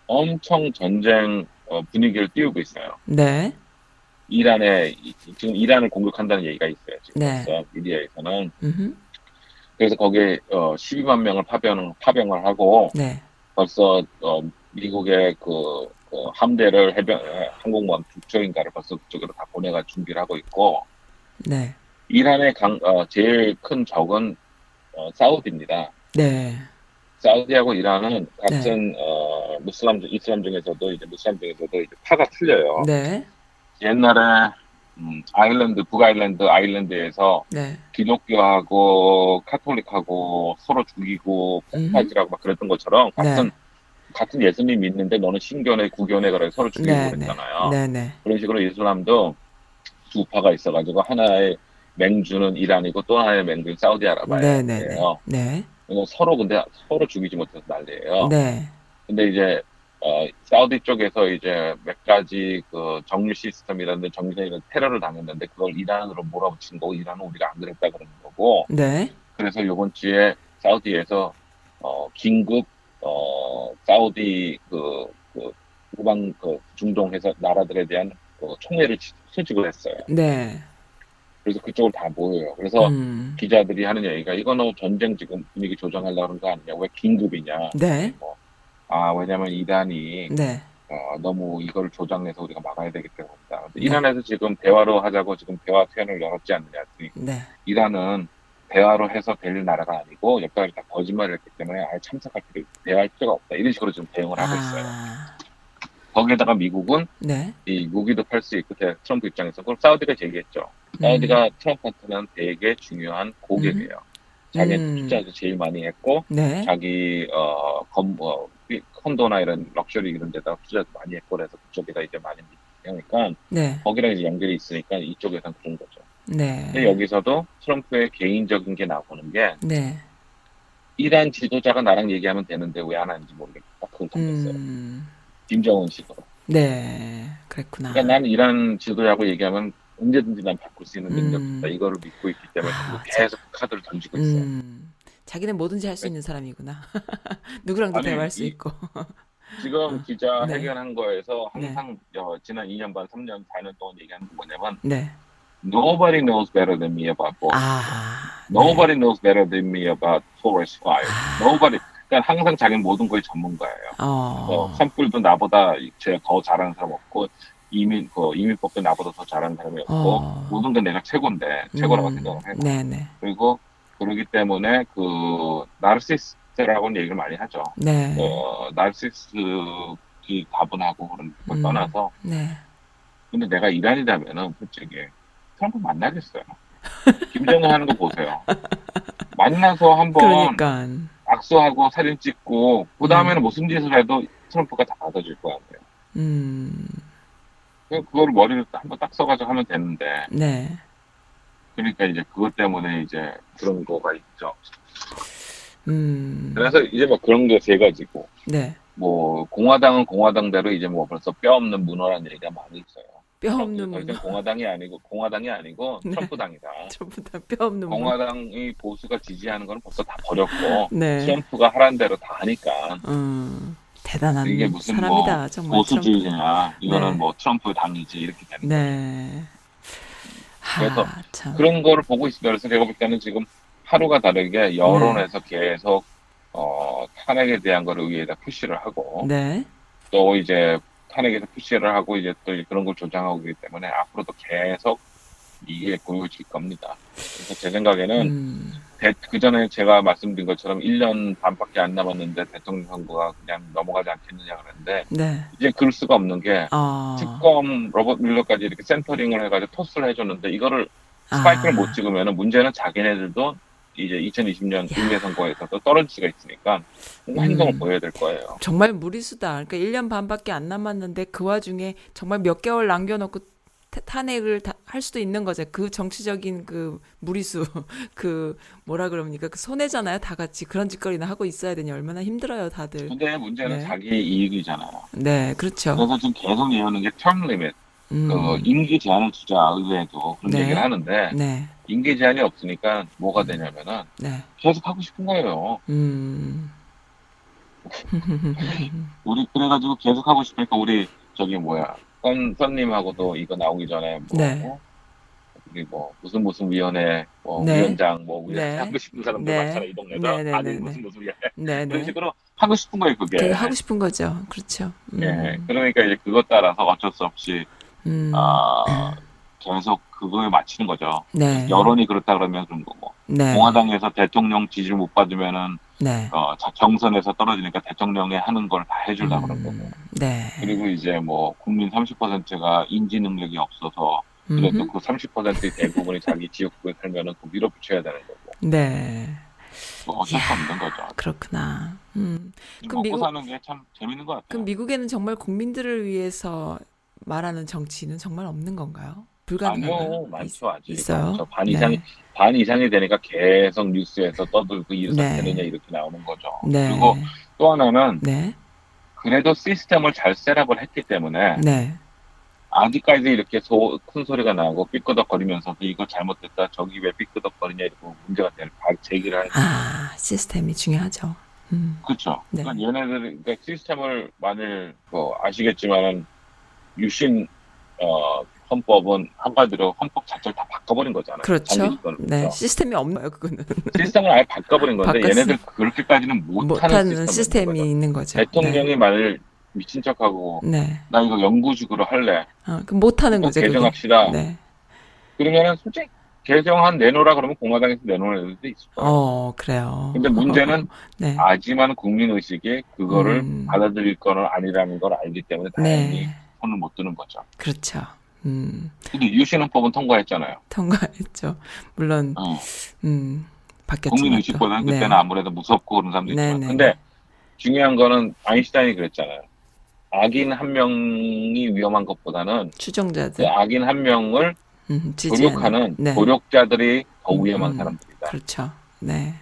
엄청 전쟁 어, 분위기를 띄우고 있어요. 네. 이란에 이- 지금 이란을 공격한다는 얘기가 있어요. 지금 네. 미디어에서는 음흠. 그래서 거기에 어, 12만 명을 파병 파병을 하고 네. 벌써 어, 미국의 그, 그 함대를 해병 에, 항공모함 두 척인가를 벌써 그쪽으로 다 보내가 준비를 하고 있고 네. 이란의 강, 어, 제일 큰 적은 어, 사우디입니다. 네. 사우디하고 이란은 같은 어, 무슬람 중- 이슬람 중에서도 이제 무슬람 중에서도 이제 파가 틀려요. 네. 옛날에 음, 아일랜드 북아일랜드 아일랜드에서 네. 기독교하고 카톨릭하고 서로 죽이고 폭파지라고 막 그랬던 것처럼 같은 네. 같은 예수님 믿는데 너는 신교네 구교네 그래 서로 죽이고 네, 네. 그랬잖아요. 네, 네. 그런 식으로 이슬람도 두 파가 있어가지고 하나의 맹주는 이란이고 또 하나의 맹주는 사우디아라비아예요. 네, 네, 서로 근데 서로 죽이지 못해서 난리예요. 네. 근데 이제 어, 사우디 쪽에서 이제 몇 가지 그 정유 시스템이라든지 정유나 이런 테러를 당했는데 그걸 이란으로 몰아붙인 거고 이란은 우리가 안 그랬다 그러는 거고 네. 그래서 이번 주에 사우디에서 어, 긴급 어, 사우디 그, 그 후방 그 중동 해서 나라들에 대한 그 총회를 치- 수직을 했어요. 네. 그래서 그쪽을 다 모여요. 그래서 음. 기자들이 하는 얘기가 이거는 전쟁 지금 분위기 조정하려고 그런 거 아니냐? 왜 긴급이냐? 네. 뭐, 아 왜냐면 이란이 네. 어, 너무 이걸 조장해서 우리가 막아야 되기 때문이다. 네. 이란에서 지금 대화로 하자고 지금 대화 퇴원을 열었지 않느냐 했더니 네. 이란은 대화로 해서 될 나라가 아니고 옆까지 다 거짓말을 했기 때문에 아예 참석할 필요 대화할 필요가 없다. 이런 식으로 지금 대응을 하고 있어요. 아. 거기에다가 미국은 네. 이 무기도 팔 수 있고 대- 트럼프 입장에서 그럼 사우디가 제기했죠. 음. 사우디가 트럼프한테는 되게 중요한 고객이에요. 자기는 음. 투자도 제일 많이 했고 네. 자기 어, 건, 어, 이- 콘도나 이런 럭셔리 이런 데다 투자도 많이 했고 그래서 그쪽에다 이제 많이 하니까 네. 거기랑 이제 연결이 있으니까 이쪽에선 그런 거죠. 네. 근데 여기서도 트럼프의 개인적인 게 나오는 게 네. 이란 지도자가 나랑 얘기하면 되는데 왜 안 하는지 모르겠다. 그걸 당했어요. 음. 김정은 식으로. 네. 그랬구나. 그러니까 난 이란 지도자하고 얘기하면 언제든지 난 바꿀 수 있는 능력이 음. 있다. 이거를 믿고 있기 때문에 아, 계속 카드를 던지고 있어요. 음. 자기는 뭐든지 할 수 있는 사람이구나. 누구랑도 아니, 대화할 수 이- 있고. 지금 기자 네. 회견한 거에서 네. 항상 어, 지난 2년 반, 3년, 4년 동안 얘기하는 게 뭐냐면 네. Nobody knows better than me about both. 아. Nobody knows better than me about forest fire. 아. Nobody. 그러니까 항상 자기는 모든 거에 전문가예요. 어. 어, 산불도 나보다 제가 더 잘하는 사람 없고 이민 그 이민법도 나보다 더 잘하는 사람이 없고 어. 모든 게 내가 최고인데 최고라고 음. 생각을 해요. 네네. 그리고 그러기 때문에 그 나르시스트라고는 얘기를 많이 하죠. 네. 어, 나르시스틱이 다분하고 그런 걸 음. 떠나서 네. 근데 내가 이란이라면은 솔직히 트럼프 만나겠어요. 김정은 하는 거 보세요. 만나서 한번 그러니까. 악수하고 사진 찍고 그 다음에는 무슨 짓을 해도 트럼프가 다 받아줄 거 같아요. 음. 그걸 머리를 한번 딱 써가지고 하면 되는데 네. 그러니까 이제 그것 때문에 이제 그런 거가 있죠. 음. 그래서 이제 뭐 그런 게 세 가지고 네. 뭐 공화당은 공화당대로 이제 뭐 벌써 뼈 없는 문화라는 얘기가 많이 있어요. 뼈 없는 문화. 공화당이 아니고 공화당이 아니고 네. 트럼프당이다. 다뼈 없는. 공화당이 보수가 지지하는 건 벌써 다 버렸고 네. 트럼프가 하라는 대로 다 하니까 음. 대단한 이게 무슨 사람이다. 뭐 정말. 보수주의냐 이거는 네. 뭐 트럼프 당이지 이렇게 되는. 네. 그래서 하, 참. 그런 거를 보고 있습니다. 그래서 제가 볼 때는 지금 하루가 다르게 여론에서 계속 어, 탄핵에 대한 거를 의회에다 푸시를 하고 네. 또 이제 탄핵에서 푸시를 하고 이제 또 그런 걸 조장하고 있기 때문에 앞으로도 계속 이게 보여질 겁니다. 그래서 제 생각에는 음. 그 전에 제가 말씀드린 것처럼 1년 반밖에 안 남았는데 대통령 선거가 그냥 넘어가지 않겠느냐 그랬는데 네. 이제 그럴 수가 없는 게 어. 특검 로버트 뮬러까지 이렇게 센터링을 해가지고 토스를 해줬는데 이거를 스파이크를 아. 못 찍으면 문제는 자기네들도 이제 2020년 중계 선거에서도 떨어질 수가 있으니까 뭔가 음. 행동을 보여야 될 거예요. 정말 무리수다. 그러니까 1년 반밖에 안 남았는데 그 와중에 정말 몇 개월 남겨놓고 타- 탄핵을 다- 할 수도 있는 거죠. 그 정치적인 그 무리수, 그 뭐라 그럽니까? 그 손해잖아요. 다 같이 그런 짓거리나 하고 있어야 되니 얼마나 힘들어요, 다들. 근데 문제는 네. 자기 이익이잖아요. 네, 그렇죠. 그래서 지금 계속 얘기하는 게 term limit, 음, 그 임기 제한을 두자 의회도 그런 네. 얘기를 하는데 네, 임기 제한이 없으니까 뭐가 되냐면은 네, 계속 하고 싶은 거예요. 음, 우리 그래가지고 계속 하고 싶으니까 우리 저기 뭐야 썬 썬님하고도 이거 나오기 전에 뭐 네. 뭐 무슨 무슨 위원회 뭐 네. 위원장 뭐 네. 하고 싶은 사람들 네. 많잖아 이 동네도 네, 네, 아니 네, 무슨 네. 무슨 위원회 네, 그런 네. 식으로 하고 싶은 거예요 그게. 그 하고 싶은 거죠. 그렇죠. 음, 예, 그러니까 이제 그것 따라서 어쩔 수 없이 음, 아 계속 그거에 맞추는 거죠. 네, 여론이 그렇다 그러면 그런 거고 네, 공화당에서 대통령 지지를 못 받으면은 네, 어, 자- 경선에서 떨어지니까 대통령이 하는 걸 다 해주려 고 그런 거고. 음, 네, 그리고 이제 뭐 국민 30%가 인지 능력이 없어서 그래도 음흠. 그 30%의 대부분이 자기 지역구에 살면은 그 밀어붙여야 되는 거고. 네, 뭐 어쩔 수. 없는 거죠. 그렇구나. 음. 그럼 먹고 미국- 사는 게 참 재밌는 것 같아요. 그럼 미국에는 정말 국민들을 위해서 말하는 정치는 정말 없는 건가요? 불가능한가요? 아니요, 많죠 아직. 있어요? 반 이상이 반 이상이 되니까 계속 뉴스에서 떠들고 이래서 네. 되느냐 이렇게 나오는 거죠. 네. 그리고 또 하나는 네. 그래도 시스템을 잘 셋업을 했기 때문에 네. 아직까지 이렇게 소, 큰 소리가 나고 삐끄덕거리면서도 이거 잘못됐다 저기 왜 삐끄덕거리냐 이러고 문제가 될 바- 제기를 하는 아, 시스템이 중요하죠. 음. 그렇죠. 네. 그러니까 얘네들 그러니까 시스템을 만일 뭐 아시겠지만은 유신 어 헌법은 한마디로 헌법 자체를 다 바꿔버린 거잖아요. 그렇죠. 네. 시스템이 없나요, 그거는? 시스템을 아예 바꿔버린 건데 바꿨어. 얘네들 그렇게까지는 못하는 못하는 시스템이 있는 거죠. 대통령이 만일 미친 척하고 네. 네. 나 이거 영구직으로 할래. 어, 그럼 못하는 또 거죠. 개정합시다. 네. 그러면은 솔직히 개정한 내놓으라 그러면 공화당에서 내놓는 애들도 있을 거예요. 어, 그래요. 근데 문제는 네. 아지만 국민 의식이 그거를 음. 받아들일 거는 아니라는 걸 알기 때문에 다행히 네. 손을 못 드는 거죠. 그렇죠. 음. 근데 유신헌법은 통과했잖아요. 통과했죠. 물론, 어. 음, 바뀌었지만. 국민 또. 의식보다는 네. 그때는 아무래도 무섭고 그런 사람도 네, 있지만. 네, 근데 네. 중요한 거는 아인슈타인이 그랬잖아요. 악인 한 명이 위험한 것보다는 추종자들. 그 악인 한 명을 음. 조력하는 네. 조력자들이 더 음, 위험한 음. 사람들이다. 그렇죠. 네.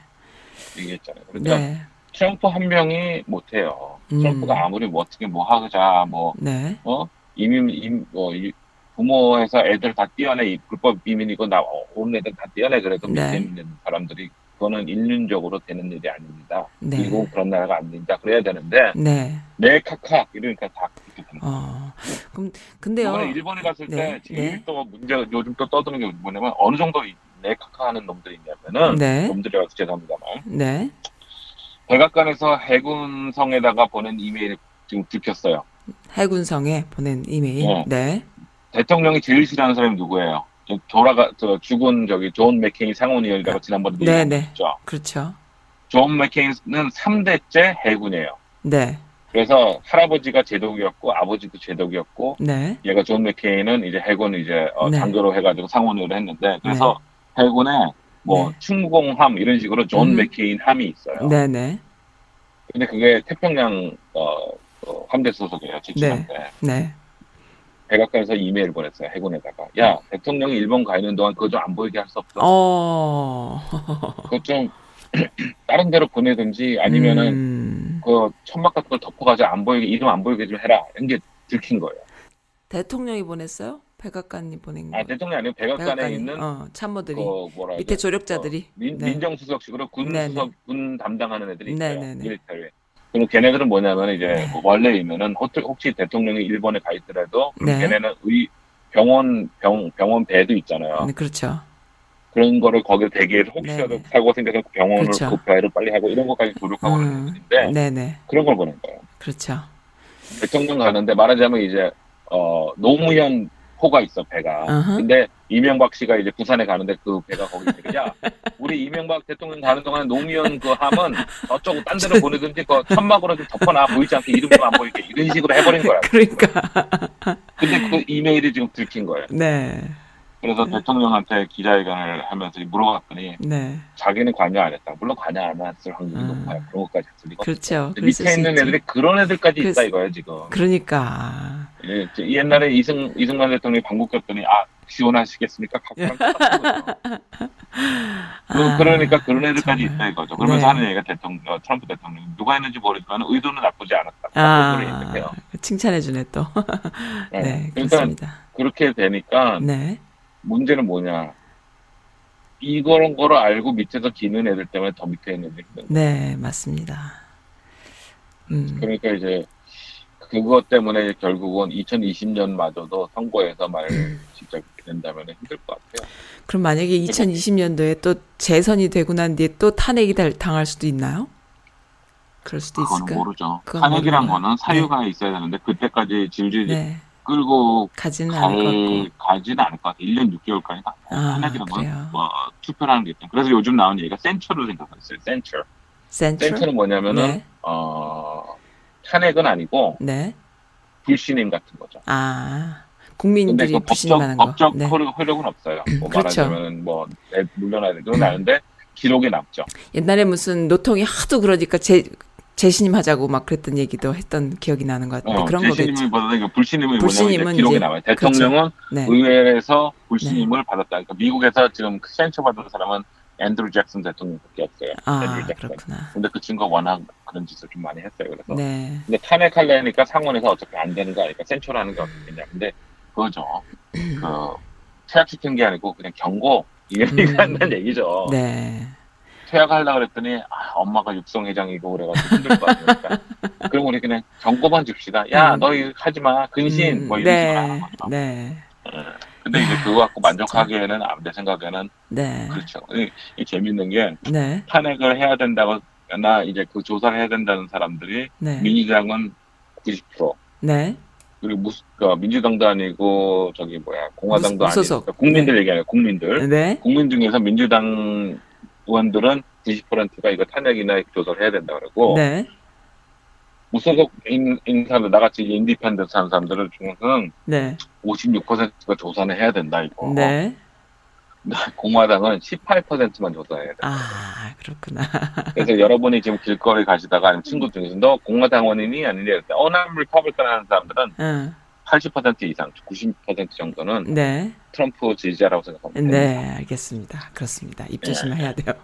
얘기했잖아요. 그러니까 네. 트럼프 한 명이 못해요. 음. 트럼프가 아무리 뭐 어떻게 뭐 하자 뭐 네. 어? 이민, 임, 뭐, 이, 부모에서 애들 다 떼어내, 이 불법 이민이고, 나, 온 애들 다 떼어내, 그래도 네. 있는 사람들이, 그거는 인륜적으로 되는 일이 아닙니다. 네. 그리고 그런 나라가 안 된다. 그래야 되는데, 네. 네 각하 이러니까 다 그렇게 되는 거예요. 어. 그럼 근데요. 이번에 일본에 갔을 네, 때 제일 네. 또 문제 요즘 또 떠드는 게 뭐냐면 어느 정도 이 네 각하 하는 놈들이 있냐면은 네. 놈들이라서 죄송합니다만 네. 백악관에서 해군성에다가 보낸 이메일 지금 들켰어요. 해군성에 보낸 이메일. 네. 네. 대통령이 제일 싫어하는 사람이 누구예요? 저 돌아가 저 죽은 저기 존 맥케인 상원의원이라고 지난번에 네, 네. 얘기했죠. 그렇죠. 존 맥케인은 3대째 해군이에요. 네. 그래서 할아버지가 제독이었고 아버지도 제독이었고 네. 얘가 존 맥케인은 이제 해군 이제 어, 네. 장교로 해가지고 상원의원을 했는데 그래서 해군에 뭐 네. 충무공함 이런 식으로 존 음. 맥케인 함이 있어요. 네, 네. 근데 그게 태평양 어, 어, 함대 소속이에요. 제7함대. 네. 백악관에서 이메일 보냈어요. 해군에다가 야 대통령이 일본 가 있는 동안 그거 좀 안 보이게 할 수 없어. 어. 그거 좀 다른 데로 보내든지 아니면은 음. 그 천막 같은 걸 덮어가지고 안 보이게 이름 안 보이게 좀 해라. 이런 게 들킨 거예요. 대통령이 보냈어요? 백악관이 보낸 거. 아 대통령 아니고 백악관에 백악관이 있는 어, 참모들이 그 뭐라 밑에? 조력자들이 어, 민, 네. 민정수석식으로 군 네, 수석 군 담당하는 애들이 있어요. 네, 네, 네. 밀리터리. 그럼 걔네들은 뭐냐면 이제 네. 뭐 원래이면은 혹- 혹시 대통령이 일본에 가 있더라도 네. 걔네는 의 병원 병 병원 배도 있잖아요. 네, 그렇죠. 그런 거를 거기에 대기해서 혹시라도 네, 네. 사고가 생겨서 병원을 그렇죠. 급파를 빨리 하고 이런 것까지 조력하고 음. 하는 애들인데 네, 네. 그런 걸 보낸 거예요. 그렇죠. 대통령 가는데 말하자면 이제 어 노무현 호가 있어 배가. 어허. 근데 이명박 씨가 이제 부산에 가는데 그 배가 거기 야 우리 이명박 대통령 가는 동안 노무현 그 함은 저쪽 딴 데로 보내든지 그 천막으로 좀 덮어놔 보이지 않게 이름도 안 보이게 이런 식으로 해버린 거야. 그러니까 근데 그 이메일이 지금 들킨 거예요. 네. 그래서 대통령한테 기자회견을 하면서 물어봤더니 네. 자기는 관여 안 했다. 물론 관여 안 했을 확률이 음. 높아요. 그런 것까지 리가 그렇죠. 밑에 수 있는 있지. 애들이 그런 애들까지 있다 그래서- 이거예요 지금. 그러니까 예, 옛날에 이승 이승만 대통령이 방국 갔더니 아 지원하시겠습니까? 아, 그, 러니까 그런 애들까지 정말. 있다 이거죠. 그러면서 네. 하는 얘기가 대통령 어, 트럼프 대통령 누가 했는지 모르지만 의도는 나쁘지 않았다. 아, 그런 얘기해요. 칭찬해 주네 또. 네, 그러니까 그렇습니다. 그렇게 되니까 네. 문제는 뭐냐? 이런 거를 알고 밑에서 기는 애들 때문에 더 밑에 있는 거예요. 네, 맞습니다. 음. 그러니까 이제 그것 때문에 결국은 2020년마저도 선거에서 말 진짜 그렇게 된다면 힘들 것 같아요. 그럼 만약에 2020년도에 또 재선이 되고 난 뒤에 또 탄핵이 달- 당할 수도 있나요? 그럴 수도 그거는 있을까요? 모르죠. 그건 탄핵이란 모르겠네요. 거는 사유가 있어야 되는데 그때까지 질질 네. 끌고 가지는 않을 것 같고. 갈, 가지는 않을 것 같아요. 1년 6개월까지 가. 아, 탄핵이란 건 그래요. 뭐, 투표라는 게 있죠. 그래서 요즘 나오는 얘기가 센처를 생각했어요. 센처. 센트럴? 센처는 뭐냐면은 네. 어, 탄핵은 아니고 네. 불신임 같은 거죠. 아, 국민들이 그 법적. 법적 네. 효력, 효력은 없어요. 뭐 그렇죠. 말하자면 뭐 내- 물러나야 돼. 그건 아는데 기록에 남죠. 옛날에 무슨 노통이 하도 그러니까 재, 재신임 하자고 막 그랬던 얘기도 했던 기억이 나는 것 같은데 어, 그런. 재신임보다는 그 불신임이 불신임은 기록에 이제- 남아요. 대통령은 네. 의회에서 불신임을 받았다. 그러니까 미국에서 지금 센처 받은 사람은 앤드루 잭슨 대통령밖에 없어요. 아. 그렇구나. 근데 그 친구가 워낙 그런 짓을 좀 많이 했어요. 그래서 네. 근데 탄핵하려니까 상원에서 어차피 안 되는 거 아니까 센처라는 게 어떻겠냐. 근데 그거죠. 그 퇴학시킨 게 아니고 그냥 경고 이런 얘기가 음. 얘기죠. 네. 퇴학하려고 그랬더니 아, 엄마가 육성회장이고 그래가지고 힘들 것 같으니까 그럼 우리 그냥 경고만 줍시다. 야 음. 너희 하지 마 근신 음, 뭐 이런 식으로 하는 네. 거죠. 네. 근데 이제 그거 갖고 만족하기에는 아, 내 생각에는 네. 그렇죠. 이, 이 재밌는 게 네. 탄핵을 해야 된다고 나 이제 그 조사를 해야 된다는 사람들이 네. 민주당은 90% 네. 그리고 무스, 그 민주당도 아니고 저기 뭐야 공화당도 무소속. 아니고 국민들 얘기하는 국민들 네. 국민 중에서 민주당 의원들은 90%가 이거 탄핵이나 조사를 해야 된다 그러고 네. 무소속 인, 인사들 나같이 independents 하는 사람들은 중에서는 네. 56%가 조사는 해야 된다 이거 네. 공화당은 18%만 조사해야 돼 아, 그렇구나. 그래서 여러분이 지금 길거리 가시다가 아니면 친구 중에서 너 공화당원이니 때 어난 리퍼블칸 하는 사람들은 응. 80% 이상 90% 정도는 네. 트럼프 지지자라고 생각합니다 네, 알겠습니다. 그렇습니다. 입 조심해야 돼요.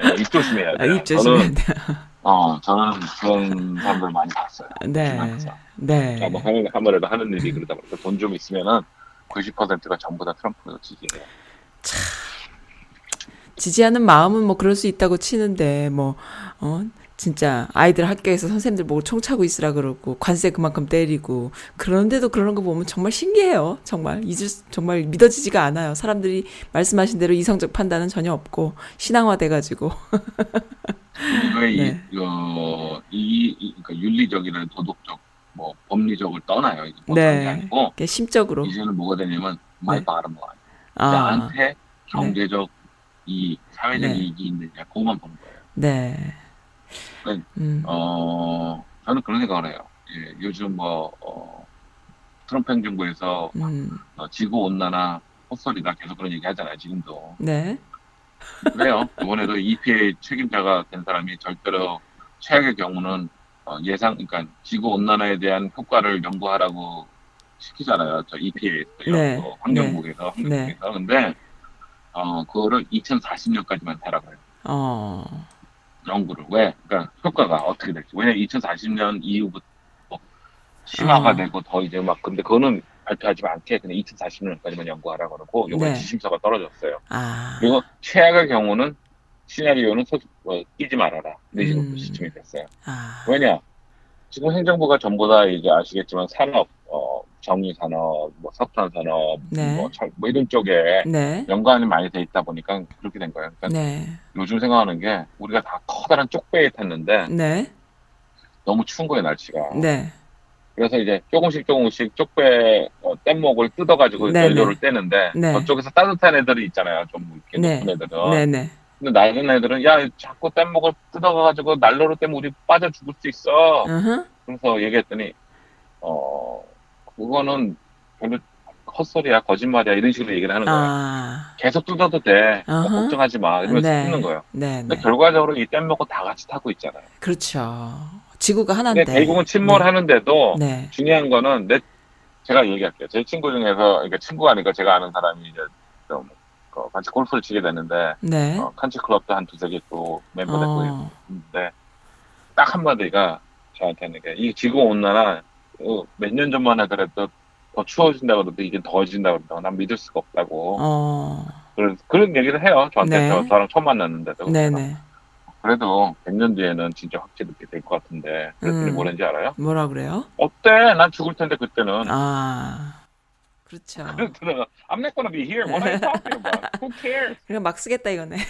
네, 입 조심해야 아, 돼요. 입 조심해야 저는, 돼요. 어, 저는 그런 사람들 많이 봤어요. 네. 네. 자, 뭐, 아무래도 하는 일이 그러다 보니까 돈 좀 있으면은 90%가 전부 다 트럼프 지지해요. 지지하는 마음은 뭐 그럴 수 있다고 치는데 뭐 어, 진짜 아이들 학교에서 선생님들 보고 총 차고 있으라 그러고 관세 그만큼 때리고 그런데도 그런 거 보면 정말 신기해요. 정말 잊을 수- 정말 믿어지지가 않아요. 사람들이 말씀하신 대로 이성적 판단은 전혀 없고 신앙화돼 가지고 왜 네. 이, 어, 이, 이 그러니까 윤리적이나 도덕적, 뭐 법리적을 떠나요. 이게 뭐 네. 게 아니고 심적으로 이제는 뭐가 되냐면 my 네. bottom line. 아, 나한테 경제적 이 사회적 네. 이익이 있느냐 그것만 보는 거예요. 네. 네. 음. 어, 저는 그런 생각을 해요. 예, 요즘 뭐 어, 트럼프 행정부에서 음. 어, 지구 온난화 헛소리다 계속 그런 얘기 하잖아요. 지금도 네. 그래요. 이번에도 EPA 책임자가 된 사람이 절대로 최악의 경우는 어, 예상, 그러니까 지구 온난화에 대한 효과를 연구하라고 시키잖아요. 저 EPA에서 네. 환경국에서 네. 환경국에서 근데 어 그거를 2040년까지만 하라고 해요. 어. 연구를 왜? 그러니까 효과가 어떻게 될지. 왜냐면 2040년 이후부터 심화가되고 어. 더 이제 막 근데 그거는 발표하지 않게 그냥 2040년까지만 연구하라고 그러고 이번에 네. 지심서가 떨어졌어요. 아. 그리고 최악의 경우는 시나리오는 소, 어, 끼지 말아라. 이런 식으로 음. 시스템이 됐어요. 아. 왜냐? 지금 행정부가 전부 다 이제 아시겠지만 산업, 어, 정유산업, 뭐 석탄 산업, 네. 뭐, 철, 뭐 이런 쪽에 네. 연관이 많이 돼 있다 보니까 그렇게 된 거예요. 그러니까 네. 요즘 생각하는 게 우리가 다 커다란 쪽배에 탔는데 네. 너무 추운 거예요, 날씨가. 네. 그래서 이제 조금씩 조금씩 쪽배 어, 뗏목을 뜯어가지고 네, 연료를 네. 떼는데 네. 저쪽에서 따뜻한 애들이 있잖아요. 좀 이렇게 네. 높은 애들은. 네. 네. 근데 낮은 애들은 야 자꾸 뗏목을 뜯어가가지고 난로로 떼면 우리 빠져 죽을 수 있어. 으흠. 그래서 얘기했더니 어 그거는 별로 헛소리야 거짓말이야 이런 식으로 얘기를 하는 거예요. 아. 계속 뜯어도 돼. 뭐. 걱정하지 마. 이러면서 네. 뜯는 거예요. 네. 근데 네. 결과적으로 이 뗏목은 다 같이 타고 있잖아요. 그렇죠. 지구가 하나인데. 대국은 침몰하는데도 네. 중요한 거는 내 제가 얘기할게요. 제 친구 중에서 그러니까 친구가 아니고 제가 아는 사람이 이제 좀 어, 같이 골프를 치게 됐는데 네. 어, 칸치 클럽도 한 두세 개 또 멤버 됐고 어. 있는데 딱 한마디가 저한테는 이게 이 지구 온난화 어, 몇년 전만 하더라도 더 추워진다 그러도 이게 더워진다 그러다가 난 믿을 수가 없다고 어. 그런 그런 얘기를 해요. 저한테 네. 저, 저랑 처음 만났는데도 네, 네. 그래도 100년 뒤에는 진짜 확실히 그렇게 될 것 같은데 그랬더니 음. 뭐랬는지 알아요? 뭐라 그래요? 어때? 난 죽을 텐데 그때는 아. 그렇죠. 그랬더니 I'm not gonna be here. What are you talking about? Who cares? 그냥 막 쓰겠다 이거네.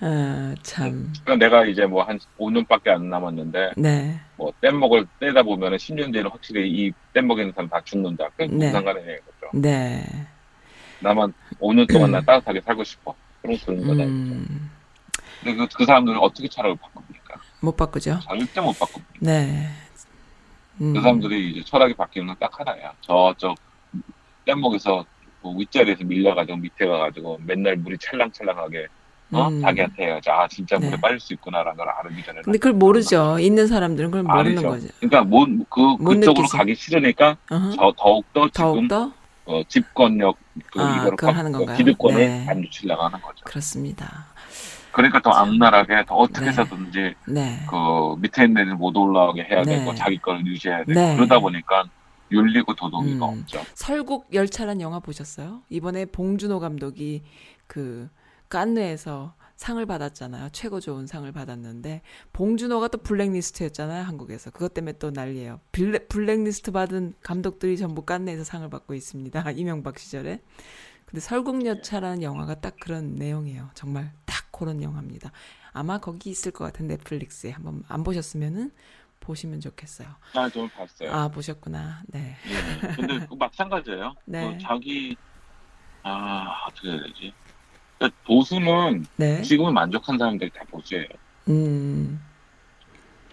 아, 참. 그러니까 내가 이제 뭐 한 5년밖에 안 남았는데 네. 뭐 뗏목을 떼다 보면은 10년 뒤에는 확실히 이 뗏목에 있는 사람 다 죽는다. 그게 네. 무슨 상관이냐 이거죠. 네. 나만 5년 동안 나 따뜻하게 살고 싶어. 그런 그런 거다. 음. 근데 그, 그 사람들은 어떻게 철학을 바꿉니까? 못 바꾸죠. 절대 못 바꿉니다. 네. 음. 그 사람들이 이제 철학이 바뀌는 건 딱 하나야. 저쪽 뗏목에서 뭐 윗자리에서 밀려가지고 밑에 가가지고 맨날 물이 찰랑찰랑하게 어? 음. 자기한테 해야지. 아 진짜 물에 네. 빠질 수 있구나라는 걸 알기 전에. 근데 그걸 모르죠. 있는 사람들은 그걸 모르는 아니죠. 거죠. 그러니까 뭐, 그, 못 그쪽으로 느끼지. 가기 싫으니까. 저 더욱더 지금 더욱더 어, 집권력 그 아, 거- 하는 그 건가요? 기득권을 네. 안 주치려고 하는 거죠. 그렇습니다. 그러니까 더 악랄하게 더 어떻게 네. 해서든지 네. 그 밑에 있는 애들 못 올라오게 해야 네. 되고 자기 걸 유지해야 되고 네. 그러다 보니까 윤리고 도덕이가 음. 없죠. 설국 열차란 영화 보셨어요? 이번에 봉준호 감독이 그 깐느에서 상을 받았잖아요. 최고 좋은 상을 받았는데 봉준호가 또 블랙리스트였잖아요. 한국에서 그것 때문에 또 난리예요. 블랙, 블랙리스트 받은 감독들이 전부 깐느에서 상을 받고 있습니다. 이명박 시절에. 근데 설국열차라는 영화가 딱 그런 내용이에요. 정말 딱 그런 영화입니다. 아마 거기 있을 것 같은 넷플릭스에 한번 안 보셨으면은 보시면 좋겠어요. 아, 좀 봤어요. 아 보셨구나. 네. 예. 근데 그 마찬가지예요. 네. 그 자기 아 어떻게 해야 되지? 그러니까 보수는 네. 지금은 만족한 사람들이 다 보수예요. 음.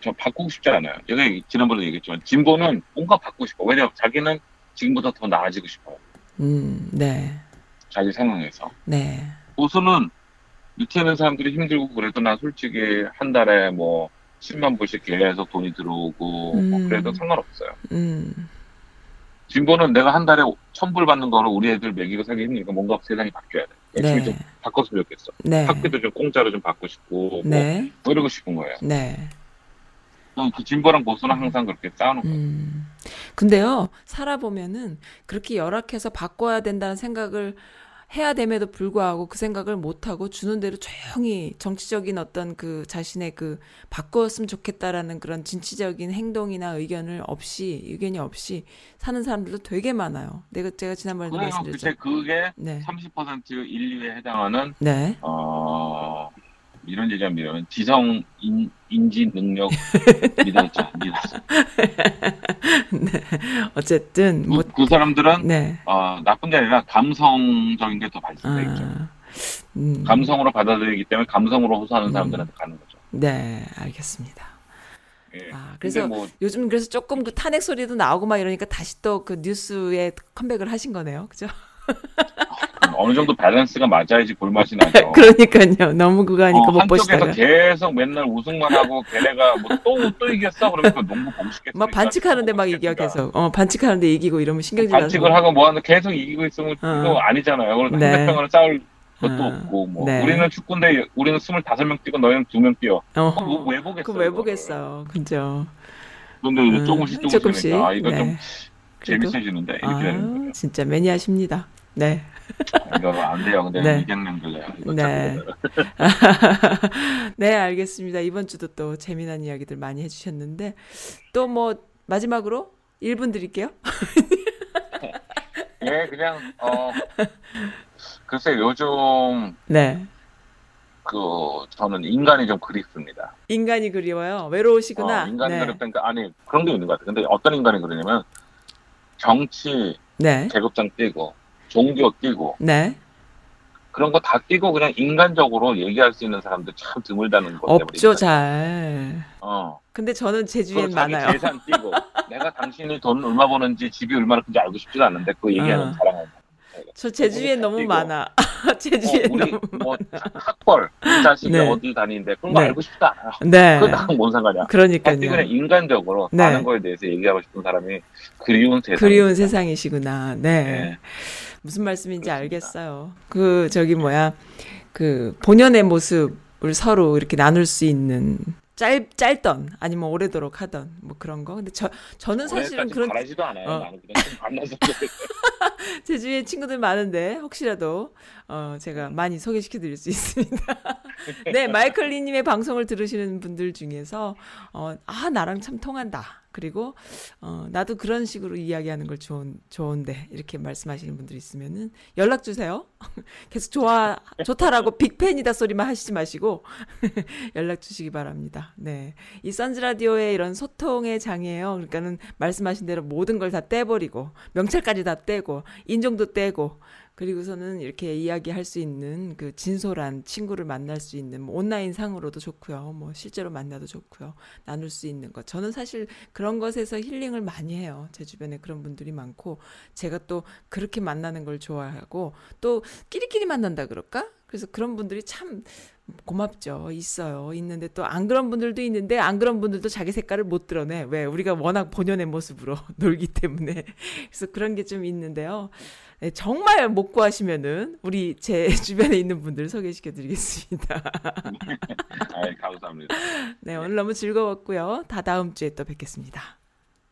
저 바꾸고 싶지 않아요. 제가 얘기- 지난번에 얘기했지만 진보는 뭔가 바꾸고 싶어. 왜냐면 자기는 지금보다 더 나아지고 싶어요. 음. 네. 자기 상황에서. 네. 보수는 밑에 있는 사람들이 힘들고 그래도 난 솔직히 한 달에 뭐 10만 불씩 계속 돈이 들어오고 뭐 음. 그래도 상관없어요. 음. 진보는 내가 한 달에 1000불 받는 거를 우리 애들 먹이고 살기 힘드니까 뭔가 세상이 바뀌어야 돼. 열심히 네. 좀 바꿨으면 좋겠어. 네. 학비도 좀 공짜로 좀 받고 싶고 뭐 네. 이러고 싶은 거예요. 네. 어, 그 진보랑 보수는 항상 그렇게 싸우는 거예요. 음. 근데요, 살아보면은 그렇게 열악해서 바꿔야 된다는 생각을 해야 됨에도 불구하고 그 생각을 못 하고 주는 대로 조용히 정치적인 어떤 그 자신의 그 바꾸었으면 좋겠다라는 그런 진취적인 행동이나 의견을 없이 의견이 없이 사는 사람들도 되게 많아요. 내가 제가 지난번에도 그래요. 말씀드렸죠. 그때 그게 네. 30% 인류에 해당하는 네. 어 이런 얘기하면 지성 인, 인지 능력 믿었죠. 믿었어. 어쨌든 뭐 그, 그 사람들은 네. 어, 나쁜 게 아니라 감성적인 게더 있죠. 아, 음, 감성으로 받아들이기 때문에 감성으로 호소하는 음. 사람들한테 가는 거죠. 네, 알겠습니다. 예. 아, 그래서 뭐 요즘 그래서 조금 그 탄핵 소리도 나오고 막 이러니까 다시 또 그 뉴스에 컴백을 하신 거네요. 그죠? 어느 정도 밸런스가 맞아야지 볼맛이 나죠. 그러니까요. 너무 그거 하니까 어, 못 한쪽에서 보시다가. 계속 맨날 우승만 하고 걔네가 뭐 또또 이겼어 그러면 그 농구 보고 싶겠어. 막 반칙하는데 막 이겨 계속. 어, 반칙하는데 이기고 이러면 신경질 나서. 반칙을 하고 뭐 하는 계속 이기고 있으면 어. 아니잖아요. 그래서 네. 상대편으로 싸울 것도 어. 없고 뭐 네. 우리는 축구인데 우리는 25명 뛰고 너희는 2명 뛰어. 어. 그거 왜 보겠어요? 그거 왜 그거를. 보겠어. 그죠? 근데 음, 조금씩 조금씩, 조금씩. 하니까 아 이거 좀 네. 그래도- 재밌어지는데 이렇게 되는 아, 거예요. 진짜 매니아십니다. 네. 이거 안 돼요. 근데 네. 이경련 걸려요. 이거 네. 네, 알겠습니다. 이번 주도 또 재미난 이야기들 많이 해주셨는데, 또 뭐, 마지막으로 1분 드릴게요. 예, 그냥 어 글쎄 요즘 네. 그 저는 인간이 좀 그립습니다. 인간이 그리워요. 외로우시구나. 어, 인간이 네. 그립다니까 아니 그런 게 있는 것 같아요. 근데 어떤 인간이 그러냐면 정치 네. 계급장 뛰고 종교 뛰고 네. 그런 거다 뛰고 그냥 인간적으로 얘기할 수 있는 사람들 참 드물다는 것 때문에 없죠, 잘. 어. 근데 저는 제주엔 많아요. 재산 뛰고 내가 당신이 돈 얼마 버는지 집이 얼마나 큰지 알고 싶지도 않는데 그 얘기하는 어. 자랑하는 저 제주엔 너무 뛰고. 많아. 어, 제주엔 우리 너무 뭐 학벌 이 자식이 네. 어디 다니는데 그런 거 네. 알고 싶지도 않아요. 네. 그거 나랑 뭔 상관이야. 그러니까요. 그냥 인간적으로 네. 사는 거에 대해서 얘기하고 싶은 사람이 그리운 세상. 그리운 세상이시구나. 네. 네. 무슨 말씀인지 그렇습니다. 알겠어요. 그 저기 뭐야 그 본연의 모습을 서로 이렇게 나눌 수 있는 짧 짧던 아니면 오래도록 하던 뭐 그런 거. 근데 저 저는 사실은 그런 바라지도 않아요. 어. 나는 그냥 만나서 제주에 친구들 많은데 혹시라도 어 제가 많이 소개시켜 드릴 수 있습니다. 네, 마이클 리님의 방송을 들으시는 분들 중에서 어 아 나랑 참 통한다. 그리고 어 나도 그런 식으로 이야기하는 걸 좋은 좋은데 이렇게 말씀하시는 분들 있으면은 연락 주세요. 계속 좋아 좋다라고 빅팬이다 소리만 하시지 마시고 연락 주시기 바랍니다. 네. 이 선즈 라디오의 이런 소통의 장이에요. 그러니까는 말씀하신 대로 모든 걸 다 떼버리고 명찰까지 다 떼고 인종도 떼고 그리고서는 이렇게 이야기할 수 있는 그 진솔한 친구를 만날 수 있는 뭐 온라인 상으로도 좋고요. 뭐 실제로 만나도 좋고요. 나눌 수 있는 것. 저는 사실 그런 것에서 힐링을 많이 해요. 제 주변에 그런 분들이 많고 제가 또 그렇게 만나는 걸 좋아하고 또 끼리끼리 만난다 그럴까? 그래서 그런 분들이 참 고맙죠. 있어요. 있는데 또 안 그런 분들도 있는데 안 그런 분들도 자기 색깔을 못 드러내. 왜? 우리가 워낙 본연의 모습으로 놀기 때문에. 그래서 그런 게 좀 있는데요. 네, 정말 못 구하시면은 우리 제 주변에 있는 분들 소개시켜 드리겠습니다. 아, 감사합니다. 네, 오늘 너무 즐거웠고요. 다 다음 주에 또 뵙겠습니다.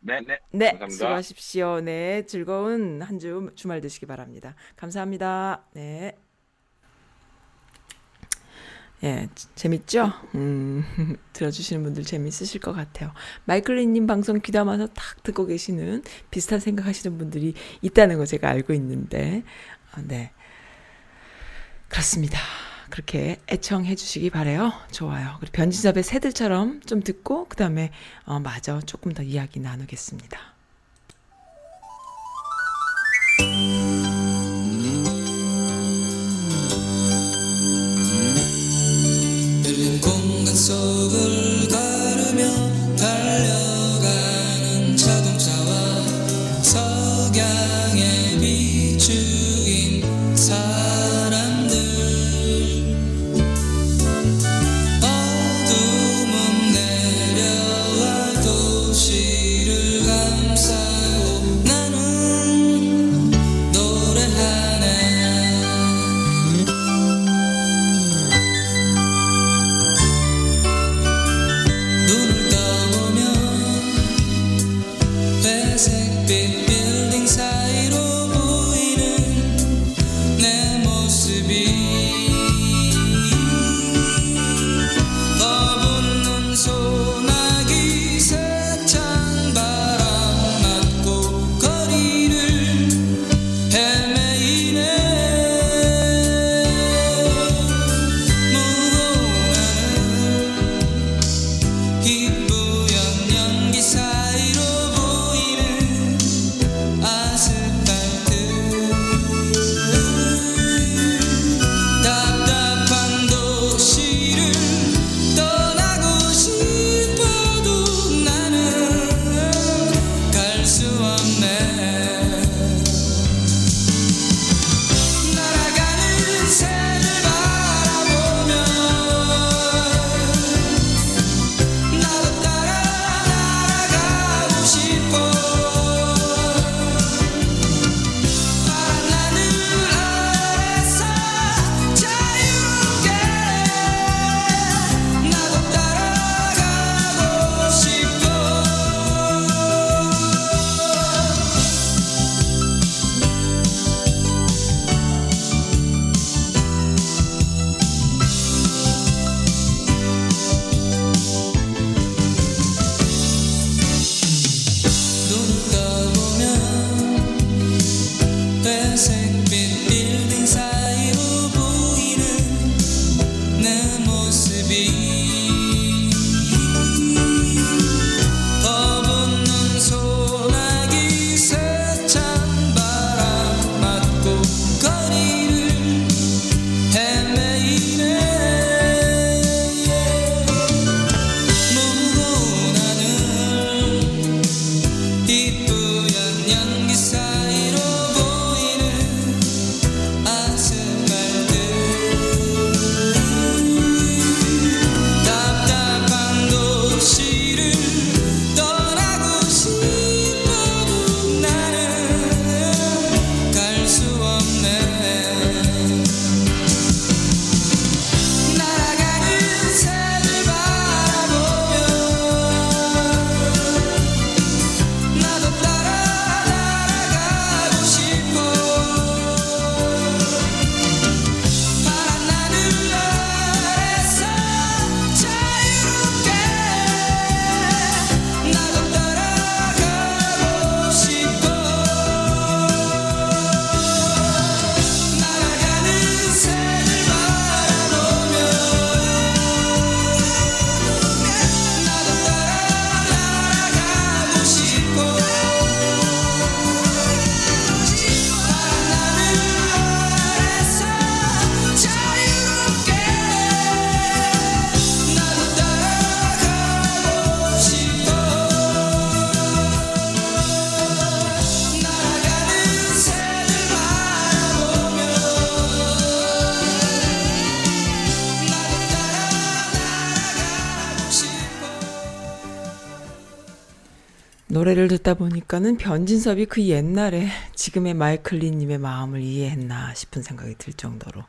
네, 네. 네, 감사합니다. 수고하십시오. 네, 즐거운 한 주 주말 되시기 바랍니다. 감사합니다. 네. 예, 지- 재밌죠? 음, 들어주시는 분들 재밌으실 것 같아요. 마이클리님 방송 귀담아서 탁 듣고 계시는 비슷한 생각하시는 분들이 있다는 거 제가 알고 있는데, 아, 네. 그렇습니다. 그렇게 애청해 주시기 바래요. 좋아요. 그리고 변진섭의 새들처럼 좀 듣고 그 다음에 어, 마저 조금 더 이야기 나누겠습니다. 속을 가르며 달려 보니까는 변진섭이 그 옛날에 지금의 마이클리님의 마음을 이해했나 싶은 생각이 들 정도로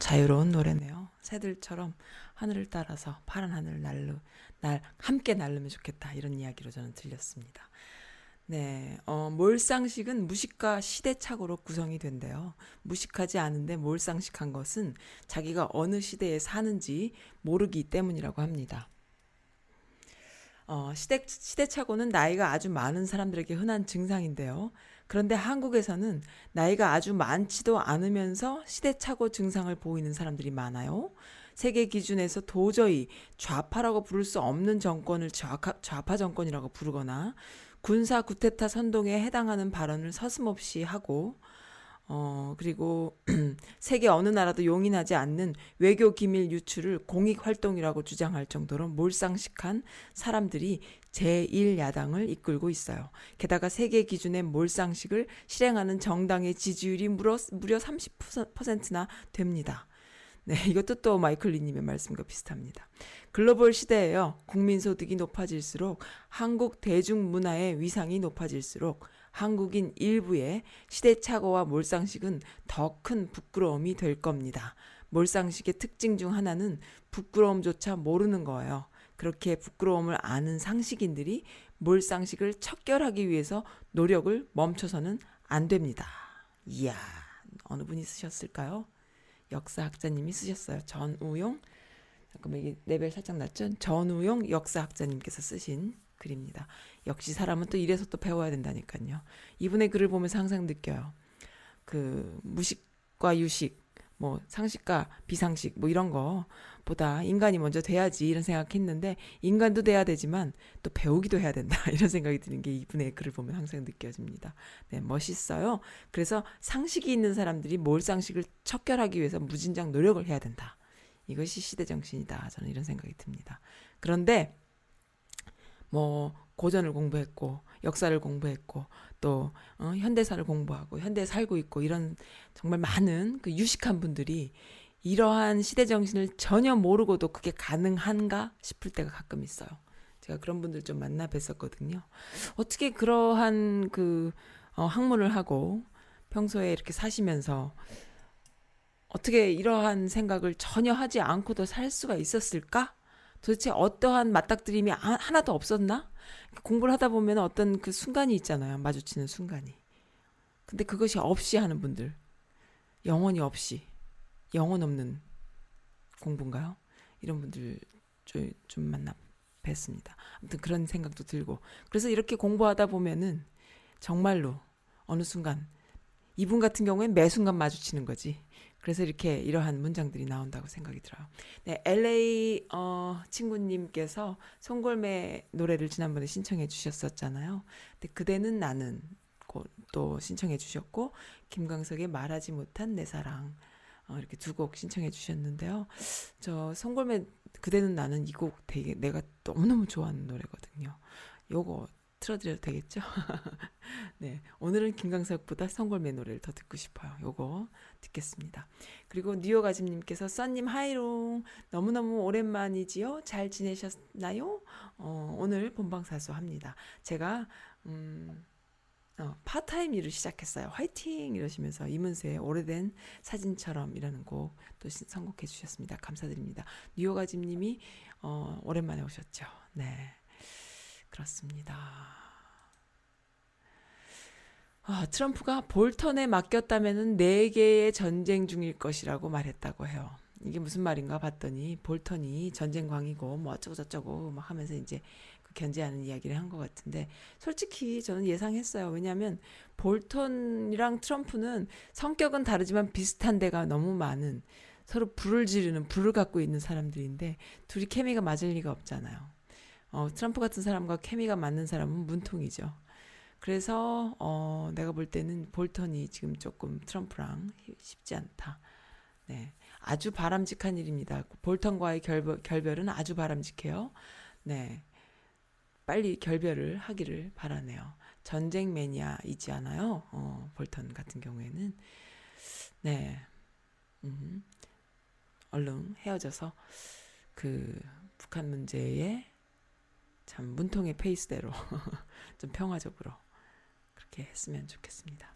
자유로운 노래네요. 새들처럼 하늘을 따라서 파란 하늘을 날르, 날, 함께 날르면 좋겠다. 이런 이야기로 저는 들렸습니다. 네, 어, 몰상식은 무식과 시대착오로 구성이 된대요. 무식하지 않은데 몰상식한 것은 자기가 어느 시대에 사는지 모르기 때문이라고 합니다. 어, 시대, 시대착오는 나이가 아주 많은 사람들에게 흔한 증상인데요. 그런데 한국에서는 나이가 아주 많지도 않으면서 시대착오 증상을 보이는 사람들이 많아요. 세계 기준에서 도저히 좌파라고 부를 수 없는 정권을 좌파, 좌파 정권이라고 부르거나 군사 구테타 선동에 해당하는 발언을 서슴없이 하고 어, 그리고 세계 어느 나라도 용인하지 않는 외교 기밀 유출을 공익 활동이라고 주장할 정도로 몰상식한 사람들이 제1야당을 이끌고 있어요. 게다가 세계 기준의 몰상식을 실행하는 정당의 지지율이 무려, 무려 30%나 됩니다. 네, 이것도 또 마이클 리님의 말씀과 비슷합니다. 글로벌 시대에요. 국민소득이 높아질수록 한국 대중문화의 위상이 높아질수록 한국인 일부의 시대착오와 몰상식은 더 큰 부끄러움이 될 겁니다. 몰상식의 특징 중 하나는 부끄러움조차 모르는 거예요. 그렇게 부끄러움을 아는 상식인들이 몰상식을 척결하기 위해서 노력을 멈춰서는 안 됩니다. 이야, 어느 분이 쓰셨을까요? 역사학자님이 쓰셨어요. 전우용. 잠깐만 이게 레벨 살짝 낮죠? 전우용 역사학자님께서 쓰신 글입니다. 역시 사람은 또 이래서 또 배워야 된다니까요. 이분의 글을 보면서 항상 느껴요. 그 무식과 유식, 뭐 상식과 비상식 뭐 이런 거보다 인간이 먼저 돼야지 이런 생각했는데 인간도 돼야 되지만 또 배우기도 해야 된다 이런 생각이 드는 게 이분의 글을 보면 항상 느껴집니다. 네, 멋있어요. 그래서 상식이 있는 사람들이 몰 상식을 척결하기 위해서 무진장 노력을 해야 된다. 이것이 시대 정신이다. 저는 이런 생각이 듭니다. 그런데 뭐 고전을 공부했고 역사를 공부했고 또 어, 현대사를 공부하고 현대에 살고 있고 이런 정말 많은 그 유식한 분들이 이러한 시대 정신을 전혀 모르고도 그게 가능한가 싶을 때가 가끔 있어요. 제가 그런 분들 좀 만나 뵀었거든요. 어떻게 그러한 그 어, 학문을 하고 평소에 이렇게 사시면서 어떻게 이러한 생각을 전혀 하지 않고도 살 수가 있었을까? 도대체 어떠한 맞닥뜨림이 아- 하나도 없었나? 공부를 하다 보면 어떤 그 순간이 있잖아요. 마주치는 순간이. 근데 그것이 없이 하는 분들. 영혼이 없이. 영혼 없는 공부인가요? 이런 분들 좀, 좀 만나 뵀습니다. 아무튼 그런 생각도 들고. 그래서 이렇게 공부하다 보면은 정말로 어느 순간 이분 같은 경우엔 매 순간 마주치는 거지. 그래서 이렇게 이러한 문장들이 나온다고 생각이 들어요. 네, LA 어 친구님께서 송골매 노래를 지난번에 신청해 주셨었잖아요. 근데 그대는 나는 고- 또 신청해 주셨고 김광석의 말하지 못한 내 사랑 어, 이렇게 두 곡 신청해 주셨는데요. 저 송골매 그대는 나는 이 곡 되게 내가 너무너무 좋아하는 노래거든요. 요거 틀어드려도 되겠죠? 네. 오늘은 김광석보다 송골매 노래를 더 듣고 싶어요. 요거 듣겠습니다. 그리고 뉴욕 아짐님께서 써님 하이롱 너무너무 오랜만이지요? 잘 지내셨나요? 어, 오늘 본방사수 합니다. 제가, 음, 어, 파타임 일을 시작했어요. 화이팅! 이러시면서 이문세의 오래된 사진처럼 이라는 곡 또 선곡해 주셨습니다. 감사드립니다. 뉴욕 아짐님이, 어, 오랜만에 오셨죠. 네. 그렇습니다. 아, 트럼프가 볼턴에 맡겼다면은 네 개의 전쟁 중일 것이라고 말했다고 해요. 이게 무슨 말인가 봤더니 볼턴이 전쟁광이고 뭐 어쩌고 저쩌고 막 하면서 이제 그 견제하는 이야기를 한 것 같은데 솔직히 저는 예상했어요. 왜냐하면 볼턴이랑 트럼프는 성격은 다르지만 비슷한 데가 너무 많은 서로 불을 지르는 불을 갖고 있는 사람들인데 둘이 케미가 맞을 리가 없잖아요. 어, 트럼프 같은 사람과 케미가 맞는 사람은 문통이죠. 그래서 어, 내가 볼 때는 볼턴이 지금 조금 트럼프랑 쉽지 않다. 네. 아주 바람직한 일입니다. 볼턴과의 결별, 결별은 아주 바람직해요. 네. 빨리 결별을 하기를 바라네요. 전쟁 매니아이지 않아요? 어, 볼턴 같은 경우에는. 네. 음, 얼른 헤어져서 그 북한 문제에 참 문통의 페이스대로 좀 평화적으로 그렇게 했으면 좋겠습니다.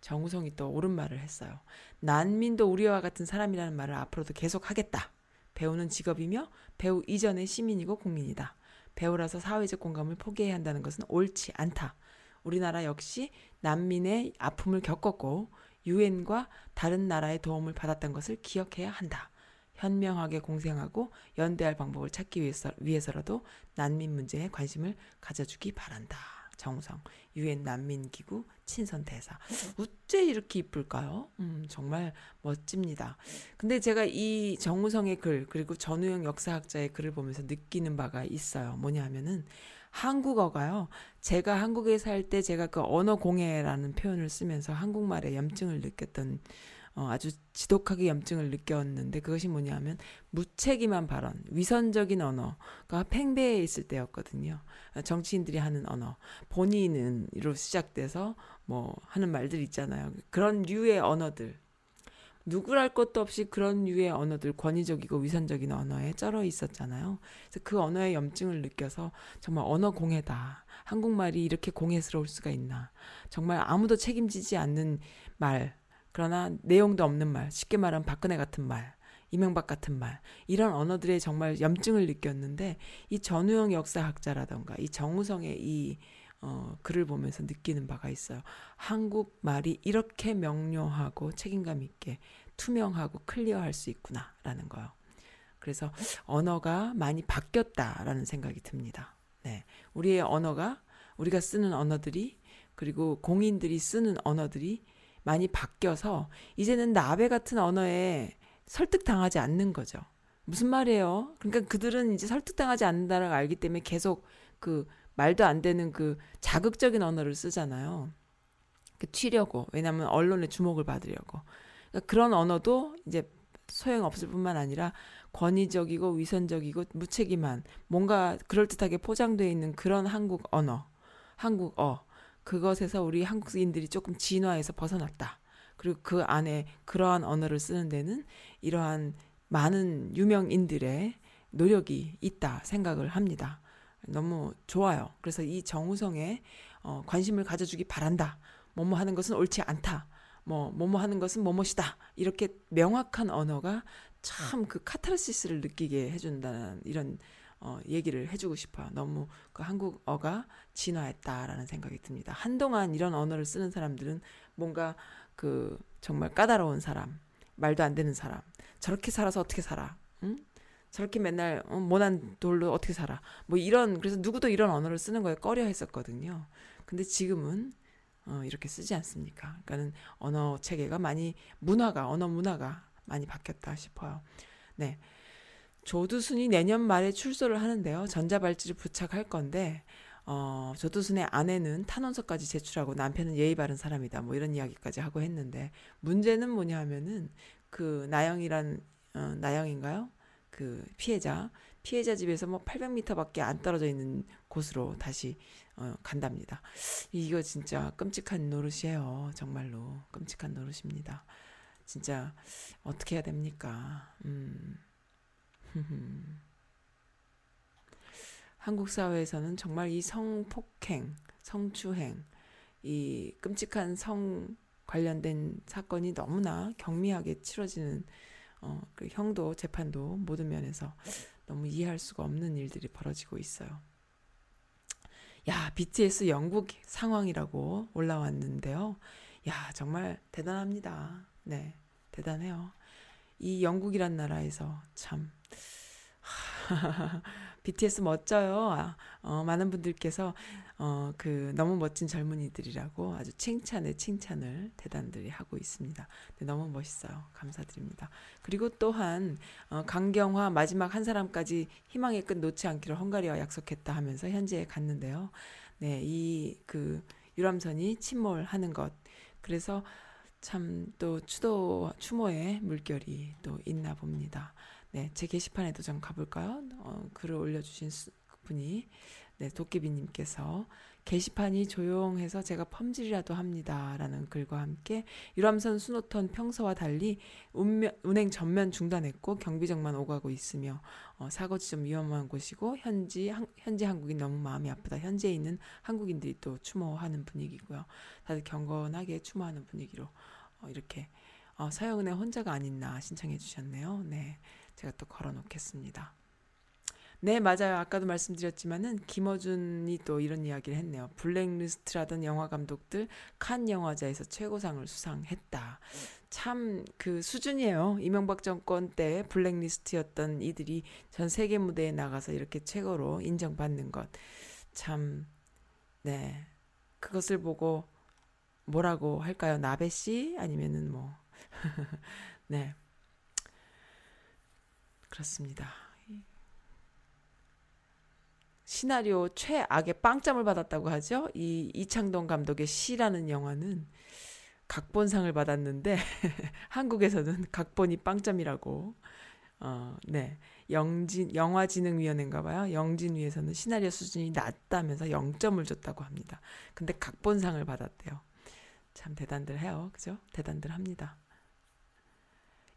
정우성이 또 옳은 말을 했어요. 난민도 우리와 같은 사람이라는 말을 앞으로도 계속 하겠다. 배우는 직업이며 배우 이전의 시민이고 국민이다. 배우라서 사회적 공감을 포기해야 한다는 것은 옳지 않다. 우리나라 역시 난민의 아픔을 겪었고 유엔과 다른 나라의 도움을 받았던 것을 기억해야 한다. 현명하게 공생하고 연대할 방법을 찾기 위해서, 위해서라도 난민 문제에 관심을 가져주기 바란다. 정우성, 유엔 난민기구 친선 대사. 어째 이렇게 이쁠까요? 음, 정말 멋집니다. 근데 제가 이 정우성의 글, 그리고 전우영 역사학자의 글을 보면서 느끼는 바가 있어요. 뭐냐 하면은, 한국어가요, 제가 한국에 살 때 제가 그 언어 공해라는 표현을 쓰면서 한국말에 염증을 느꼈던 어, 아주 지독하게 염증을 느꼈는데 그것이 뭐냐면 무책임한 발언, 위선적인 언어가 팽배해 있을 때였거든요. 정치인들이 하는 언어, 본인은으로 시작돼서 뭐 하는 말들 있잖아요. 그런 류의 언어들. 누구랄 것도 없이 그런 류의 언어들, 권위적이고 위선적인 언어에 쩔어 있었잖아요. 그래서 그 언어의 염증을 느껴서 정말 언어 공해다. 한국말이 이렇게 공해스러울 수가 있나. 정말 아무도 책임지지 않는 말, 그러나 내용도 없는 말, 쉽게 말하면 박근혜 같은 말, 이명박 같은 말, 이런 언어들의 정말 염증을 느꼈는데, 이 전우영 역사학자라던가, 이 정우성의 이, 어, 글을 보면서 느끼는 바가 있어요. 한국 말이 이렇게 명료하고 책임감 있게 투명하고 클리어할 수 있구나, 라는 거요. 그래서 언어가 많이 바뀌었다라는 생각이 듭니다. 네. 우리의 언어가, 우리가 쓰는 언어들이, 그리고 공인들이 쓰는 언어들이 많이 바뀌어서 이제는 나베 같은 언어에 설득당하지 않는 거죠. 무슨 말이에요? 그러니까 그들은 이제 설득당하지 않는다를 알기 때문에 계속 그 말도 안 되는 그 자극적인 언어를 쓰잖아요. 그 튀려고. 왜냐하면 언론의 주목을 받으려고. 그러니까 그런 언어도 이제 소용 없을 뿐만 아니라 권위적이고 위선적이고 무책임한 뭔가 그럴듯하게 포장되어 있는 그런 한국 언어, 한국어. 그것에서 우리 한국인들이 조금 진화해서 벗어났다. 그리고 그 안에 그러한 언어를 쓰는 데는 이러한 많은 유명인들의 노력이 있다 생각을 합니다. 너무 좋아요. 그래서 이 정우성에 어, 관심을 가져주기 바란다. 뭐뭐 하는 것은 옳지 않다. 뭐 뭐뭐 하는 것은 뭐뭐시다. 이렇게 명확한 언어가 참 그 카타르시스를 느끼게 해준다는 이런 어, 얘기를 해주고 싶어요. 너무 그 한국어가 진화했다라는 생각이 듭니다. 한동안 이런 언어를 쓰는 사람들은 뭔가 그 정말 까다로운 사람, 말도 안 되는 사람, 저렇게 살아서 어떻게 살아, 응? 저렇게 맨날 어, 모난 돌로 어떻게 살아, 뭐 이런 그래서 누구도 이런 언어를 쓰는 거에 꺼려 했었거든요. 근데 지금은 어, 이렇게 쓰지 않습니까? 그러니까는 언어 체계가 많이 문화가 언어 문화가 많이 바뀌었다 싶어요. 네. 조두순이 내년 말에 출소를 하는데요. 전자발찌를 부착할 건데 어, 조두순의 아내는 탄원서까지 제출하고 남편은 예의 바른 사람이다. 뭐 이런 이야기까지 하고 했는데 문제는 뭐냐 하면은 그 나영이란 어, 나영인가요? 그 피해자 피해자 집에서 뭐 800m밖에 안 떨어져 있는 곳으로 다시 어, 간답니다. 이거 진짜 끔찍한 노릇이에요. 정말로 끔찍한 노릇입니다. 진짜 어떻게 해야 됩니까? 음. 한국 사회에서는 정말 이 성폭행, 성추행, 이 끔찍한 성 관련된 사건이 너무나 경미하게 치러지는 어, 그 형도 재판도 모든 면에서 너무 이해할 수가 없는 일들이 벌어지고 있어요. 야, BTS 영국 상황이라고 올라왔는데요. 야, 정말 대단합니다. 네, 대단해요. 이 영국이란 나라에서 참 BTS 멋져요. 아, 어, 많은 분들께서 어, 그 너무 멋진 젊은이들이라고 아주 칭찬에 칭찬을 대단들이 하고 있습니다. 네, 너무 멋있어요. 감사드립니다. 그리고 또한 어, 강경화 마지막 한 사람까지 희망의 끝 놓지 않기로 헝가리와 약속했다 하면서 현지에 갔는데요. 네, 이 그 유람선이 침몰하는 것. 그래서 참 또 추도 추모의 물결이 또 있나 봅니다. 네, 제 게시판에도 좀 가볼까요? 어, 글을 올려주신 수, 분이 네, 도깨비님께서 게시판이 조용해서 제가 펌질이라도 합니다라는 글과 함께 유람선 수노턴 평소와 달리 운면, 운행 전면 중단했고 경비정만 오가고 있으며 어, 사고 지점 위험한 곳이고 현지 한, 현지 한국인 너무 마음이 아프다. 현지에 있는 한국인들이 또 추모하는 분위기고요. 다들 경건하게 추모하는 분위기로 어, 이렇게 어, 서영은의 혼자가 아닌 나 신청해 주셨네요. 네. 제가 또 걸어 놓겠습니다. 네, 맞아요. 아까도 말씀드렸지만은 김어준이 또 이런 이야기를 했네요. 블랙리스트라던 영화 감독들 칸 영화제에서 최고상을 수상했다. 참 그 수준이에요. 이명박 정권 때 블랙리스트였던 이들이 전 세계 무대에 나가서 이렇게 최고로 인정받는 것. 참 네. 그것을 보고 뭐라고 할까요? 나베 씨 아니면은 뭐 네. 그렇습니다. 시나리오 최악의 빵점을 받았다고 하죠. 이 이창동 감독의 시라는 영화는 각본상을 받았는데 한국에서는 각본이 빵점이라고 어, 네. 영진 영화진흥위원회인가 봐요. 영진위에서는 시나리오 수준이 낮다면서 0점을 줬다고 합니다. 근데 각본상을 받았대요. 참 대단들 해요. 그죠? 대단들 합니다.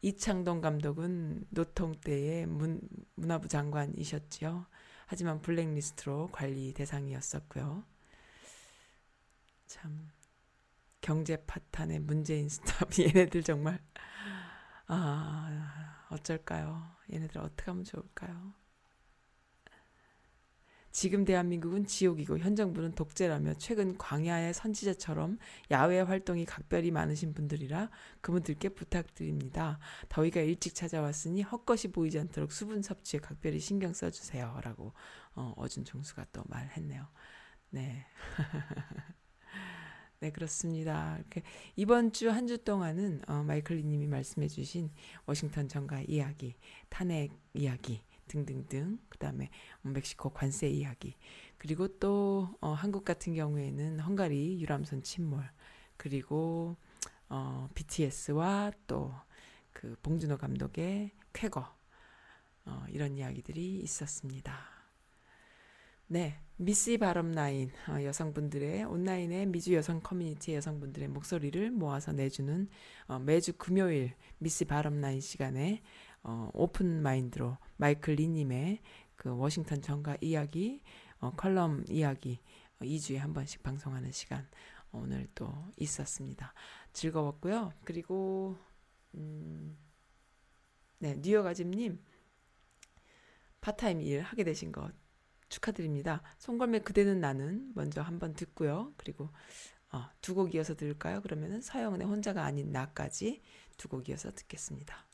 이창동 감독은 노통 때의 문, 문화부 장관이셨지요. 하지만 블랙리스트로 관리 대상이었었고요. 참 경제 파탄의 문재인 스탑 얘네들 정말 아 어쩔까요? 얘네들 어떻게 하면 좋을까요? 지금 대한민국은 지옥이고 현 정부는 독재라며 최근 광야의 선지자처럼 야외 활동이 각별히 많으신 분들이라 그분들께 부탁드립니다. 더위가 일찍 찾아왔으니 헛것이 보이지 않도록 수분 섭취에 각별히 신경 써주세요. 라고 어, 어준 종수가 또 말했네요. 네. 네, 그렇습니다. 이렇게 이번 주 한 주 동안은 어, 마이클 리 님이 말씀해 주신 워싱턴 정가 이야기, 탄핵 이야기, 등등등. 그 다음에 멕시코 관세 이야기. 그리고 또 어, 한국 같은 경우에는 헝가리 유람선 침몰. 그리고 어, BTS와 또 그 봉준호 감독의 쾌거. 어, 이런 이야기들이 있었습니다. 네, 미스 바람 라인. 어, 여성분들의 온라인의 미주 여성 커뮤니티 여성분들의 목소리를 모아서 내주는 어, 매주 금요일 미스 바람 라인 시간에 어, open mind로 마이클 리님의 그 워싱턴 정가 이야기, 어, 컬럼 이야기 어, 2주에 한 번씩 방송하는 시간 오늘 또 있었습니다. 즐거웠고요. 그리고 음, 네 뉴욕 아짐님 파타임 일 하게 되신 것 축하드립니다. 송골매 그대는 나는 먼저 한번 듣고요. 그리고 어, 두곡 이어서 들을까요? 그러면은 서영은의 혼자가 아닌 나까지 두 곡 이어서 듣겠습니다.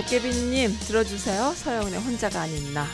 도깨비님 들어주세요. 서영은의 혼자가 아닌 나.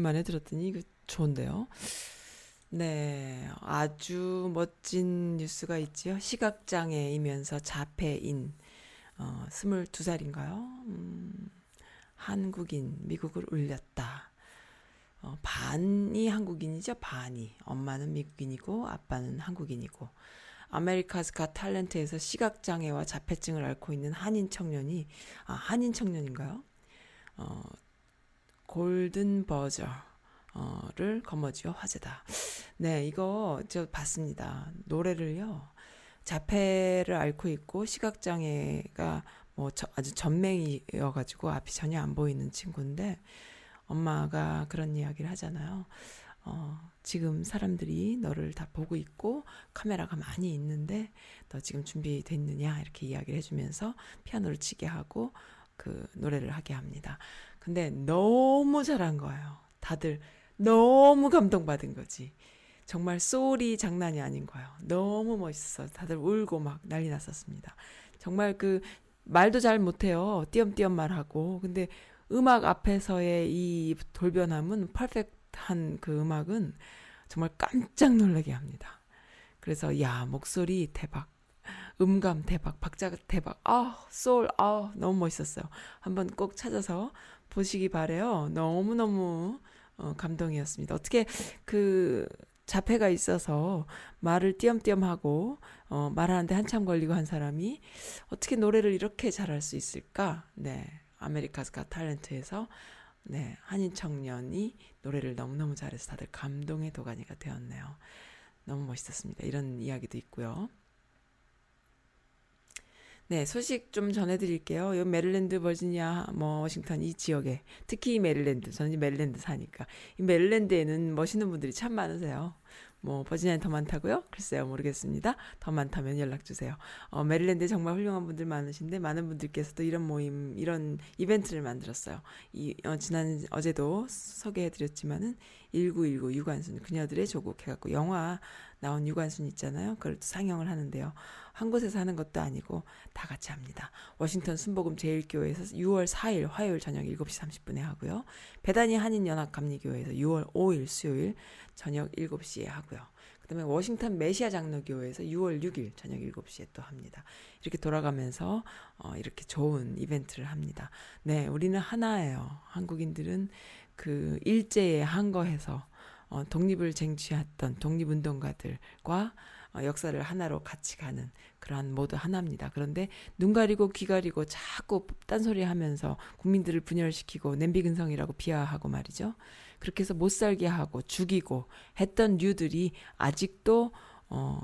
오랜만에 들었더니 이거 좋은데요. 네, 아주 멋진 뉴스가 있지요. 시각장애이면서 자폐인, 어, 22살인가요? 음, 한국인, 미국을 울렸다. 어, 반이 한국인이죠, 반이. 엄마는 미국인이고, 아빠는 한국인이고. America's Got Talent에서 시각장애와 자폐증을 앓고 있는 한인 청년이, 아, 한인 청년인가요? 어, 골든 버저를 거머쥐어 화제다. 네, 이거 저 봤습니다. 노래를요. 자폐를 앓고 있고 시각장애가 뭐 저- 아주 전맹이어가지고 앞이 전혀 안 보이는 친구인데 엄마가 그런 이야기를 하잖아요. 어, 지금 사람들이 너를 다 보고 있고 카메라가 많이 있는데 너 지금 준비됐느냐 이렇게 이야기를 해주면서 피아노를 치게 하고 그 노래를 하게 합니다. 근데 너무 잘한 거예요. 다들 너무 감동받은 거지. 정말 소리 장난이 아닌 거예요. 너무 멋있어. 다들 울고 막 난리 났었습니다. 정말 그 말도 잘 못해요. 띄엄띄엄 말하고. 근데 음악 앞에서의 이 돌변함은 퍼펙트한 그 음악은 정말 깜짝 놀라게 합니다. 그래서 야 목소리 대박. 음감 대박, 박자 대박, 아, 소울, 아, 너무 멋있었어요. 한번 꼭 찾아서 보시기 바래요. 너무 너무 어, 감동이었습니다. 어떻게 그 자폐가 있어서 말을 띄엄띄엄 하고 어, 말하는데 한참 걸리고 한 사람이 어떻게 노래를 이렇게 잘할 수 있을까? 네, America's Got Talent에서 네 한인 청년이 노래를 너무너무 잘해서 다들 감동의 도가니가 되었네요. 너무 멋있었습니다. 이런 이야기도 있고요. 네, 소식 좀 전해드릴게요. 요 메릴랜드, 버지니아, 뭐 워싱턴 이 지역에 특히 이 메릴랜드, 저는 이 메릴랜드 사니까 이 메릴랜드에는 멋있는 분들이 참 많으세요. 뭐 버지니아는 더 많다고요? 글쎄요, 모르겠습니다. 더 많다면 연락 주세요. 어, 메릴랜드에 정말 훌륭한 분들 많으신데 많은 분들께서도 이런 모임, 이런 이벤트를 만들었어요. 이 어, 지난 어제도 소개해드렸지만은 1919 유관순 그녀들의 조국 해갖고 영화 나온 유관순 있잖아요. 그걸 또 상영을 하는데요. 한 곳에서 하는 것도 아니고 다 같이 합니다. 워싱턴 순복음 제일교회에서 6월 4일 화요일 저녁 7시 30분에 하고요. 배단위 한인연합 감리교회에서 6월 5일 수요일 저녁 7시에 하고요. 그다음에 워싱턴 메시아 장로교회에서 6월 6일 저녁 7시에 또 합니다. 이렇게 돌아가면서 어, 이렇게 좋은 이벤트를 합니다. 네, 우리는 하나예요. 한국인들은 그 일제에 한거해서 어, 독립을 쟁취했던 독립운동가들과 어, 역사를 하나로 같이 가는 그러한 모두 하나입니다. 그런데 눈 가리고 귀 가리고 자꾸 딴소리 하면서 국민들을 분열시키고 냄비근성이라고 비하하고 말이죠. 그렇게 해서 못 살게 하고 죽이고 했던 류들이 아직도 어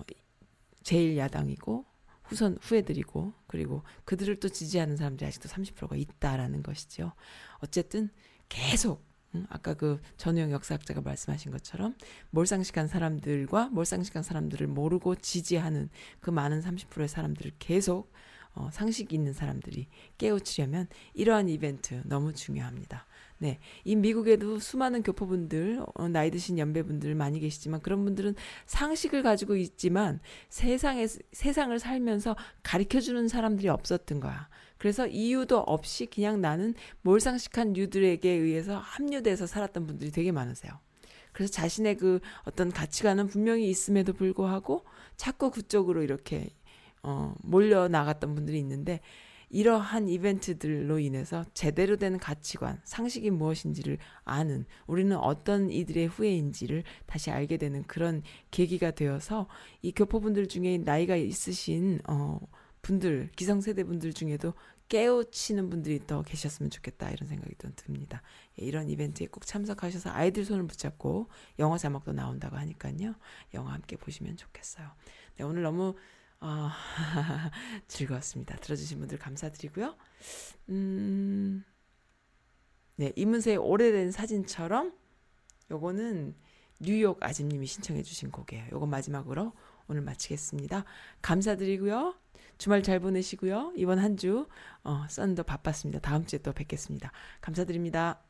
제일 야당이고 후선 후예들이고 그리고 그들을 또 지지하는 사람들이 아직도 30%가 있다라는 것이죠. 어쨌든 계속 음, 아까 그 전우영 역사학자가 말씀하신 것처럼 몰상식한 사람들과 몰상식한 사람들을 모르고 지지하는 그 많은 30%의 사람들을 계속 어, 상식 있는 사람들이 깨우치려면 이러한 이벤트 너무 중요합니다. 네. 이 미국에도 수많은 교포분들, 어, 나이 드신 연배분들 많이 계시지만 그런 분들은 상식을 가지고 있지만 세상에, 세상을 살면서 가르쳐 주는 사람들이 없었던 거야. 그래서 이유도 없이 그냥 나는 몰상식한 류들에게 의해서 합류돼서 살았던 분들이 되게 많으세요. 그래서 자신의 그 어떤 가치관은 분명히 있음에도 불구하고 자꾸 그쪽으로 이렇게 어, 몰려 나갔던 분들이 있는데 이러한 이벤트들로 인해서 제대로 된 가치관, 상식이 무엇인지를 아는 우리는 어떤 이들의 후예인지를 다시 알게 되는 그런 계기가 되어서 이 교포분들 중에 나이가 있으신 어 분들, 기성세대 분들 중에도 깨우치는 분들이 더 계셨으면 좋겠다 이런 생각이 또 듭니다. 예, 이런 이벤트에 꼭 참석하셔서 아이들 손을 붙잡고 영어 자막도 나온다고 하니까요. 영화 함께 보시면 좋겠어요. 네, 오늘 너무 어, 즐거웠습니다. 들어주신 분들 감사드리고요. 음, 네, 이문세의 오래된 사진처럼 요거는 뉴욕 아집님이 신청해 주신 곡이에요. 요거 마지막으로 오늘 마치겠습니다. 감사드리고요. 주말 잘 보내시고요. 이번 한 주, 어, 썬더 바빴습니다. 다음 주에 또 뵙겠습니다. 감사드립니다.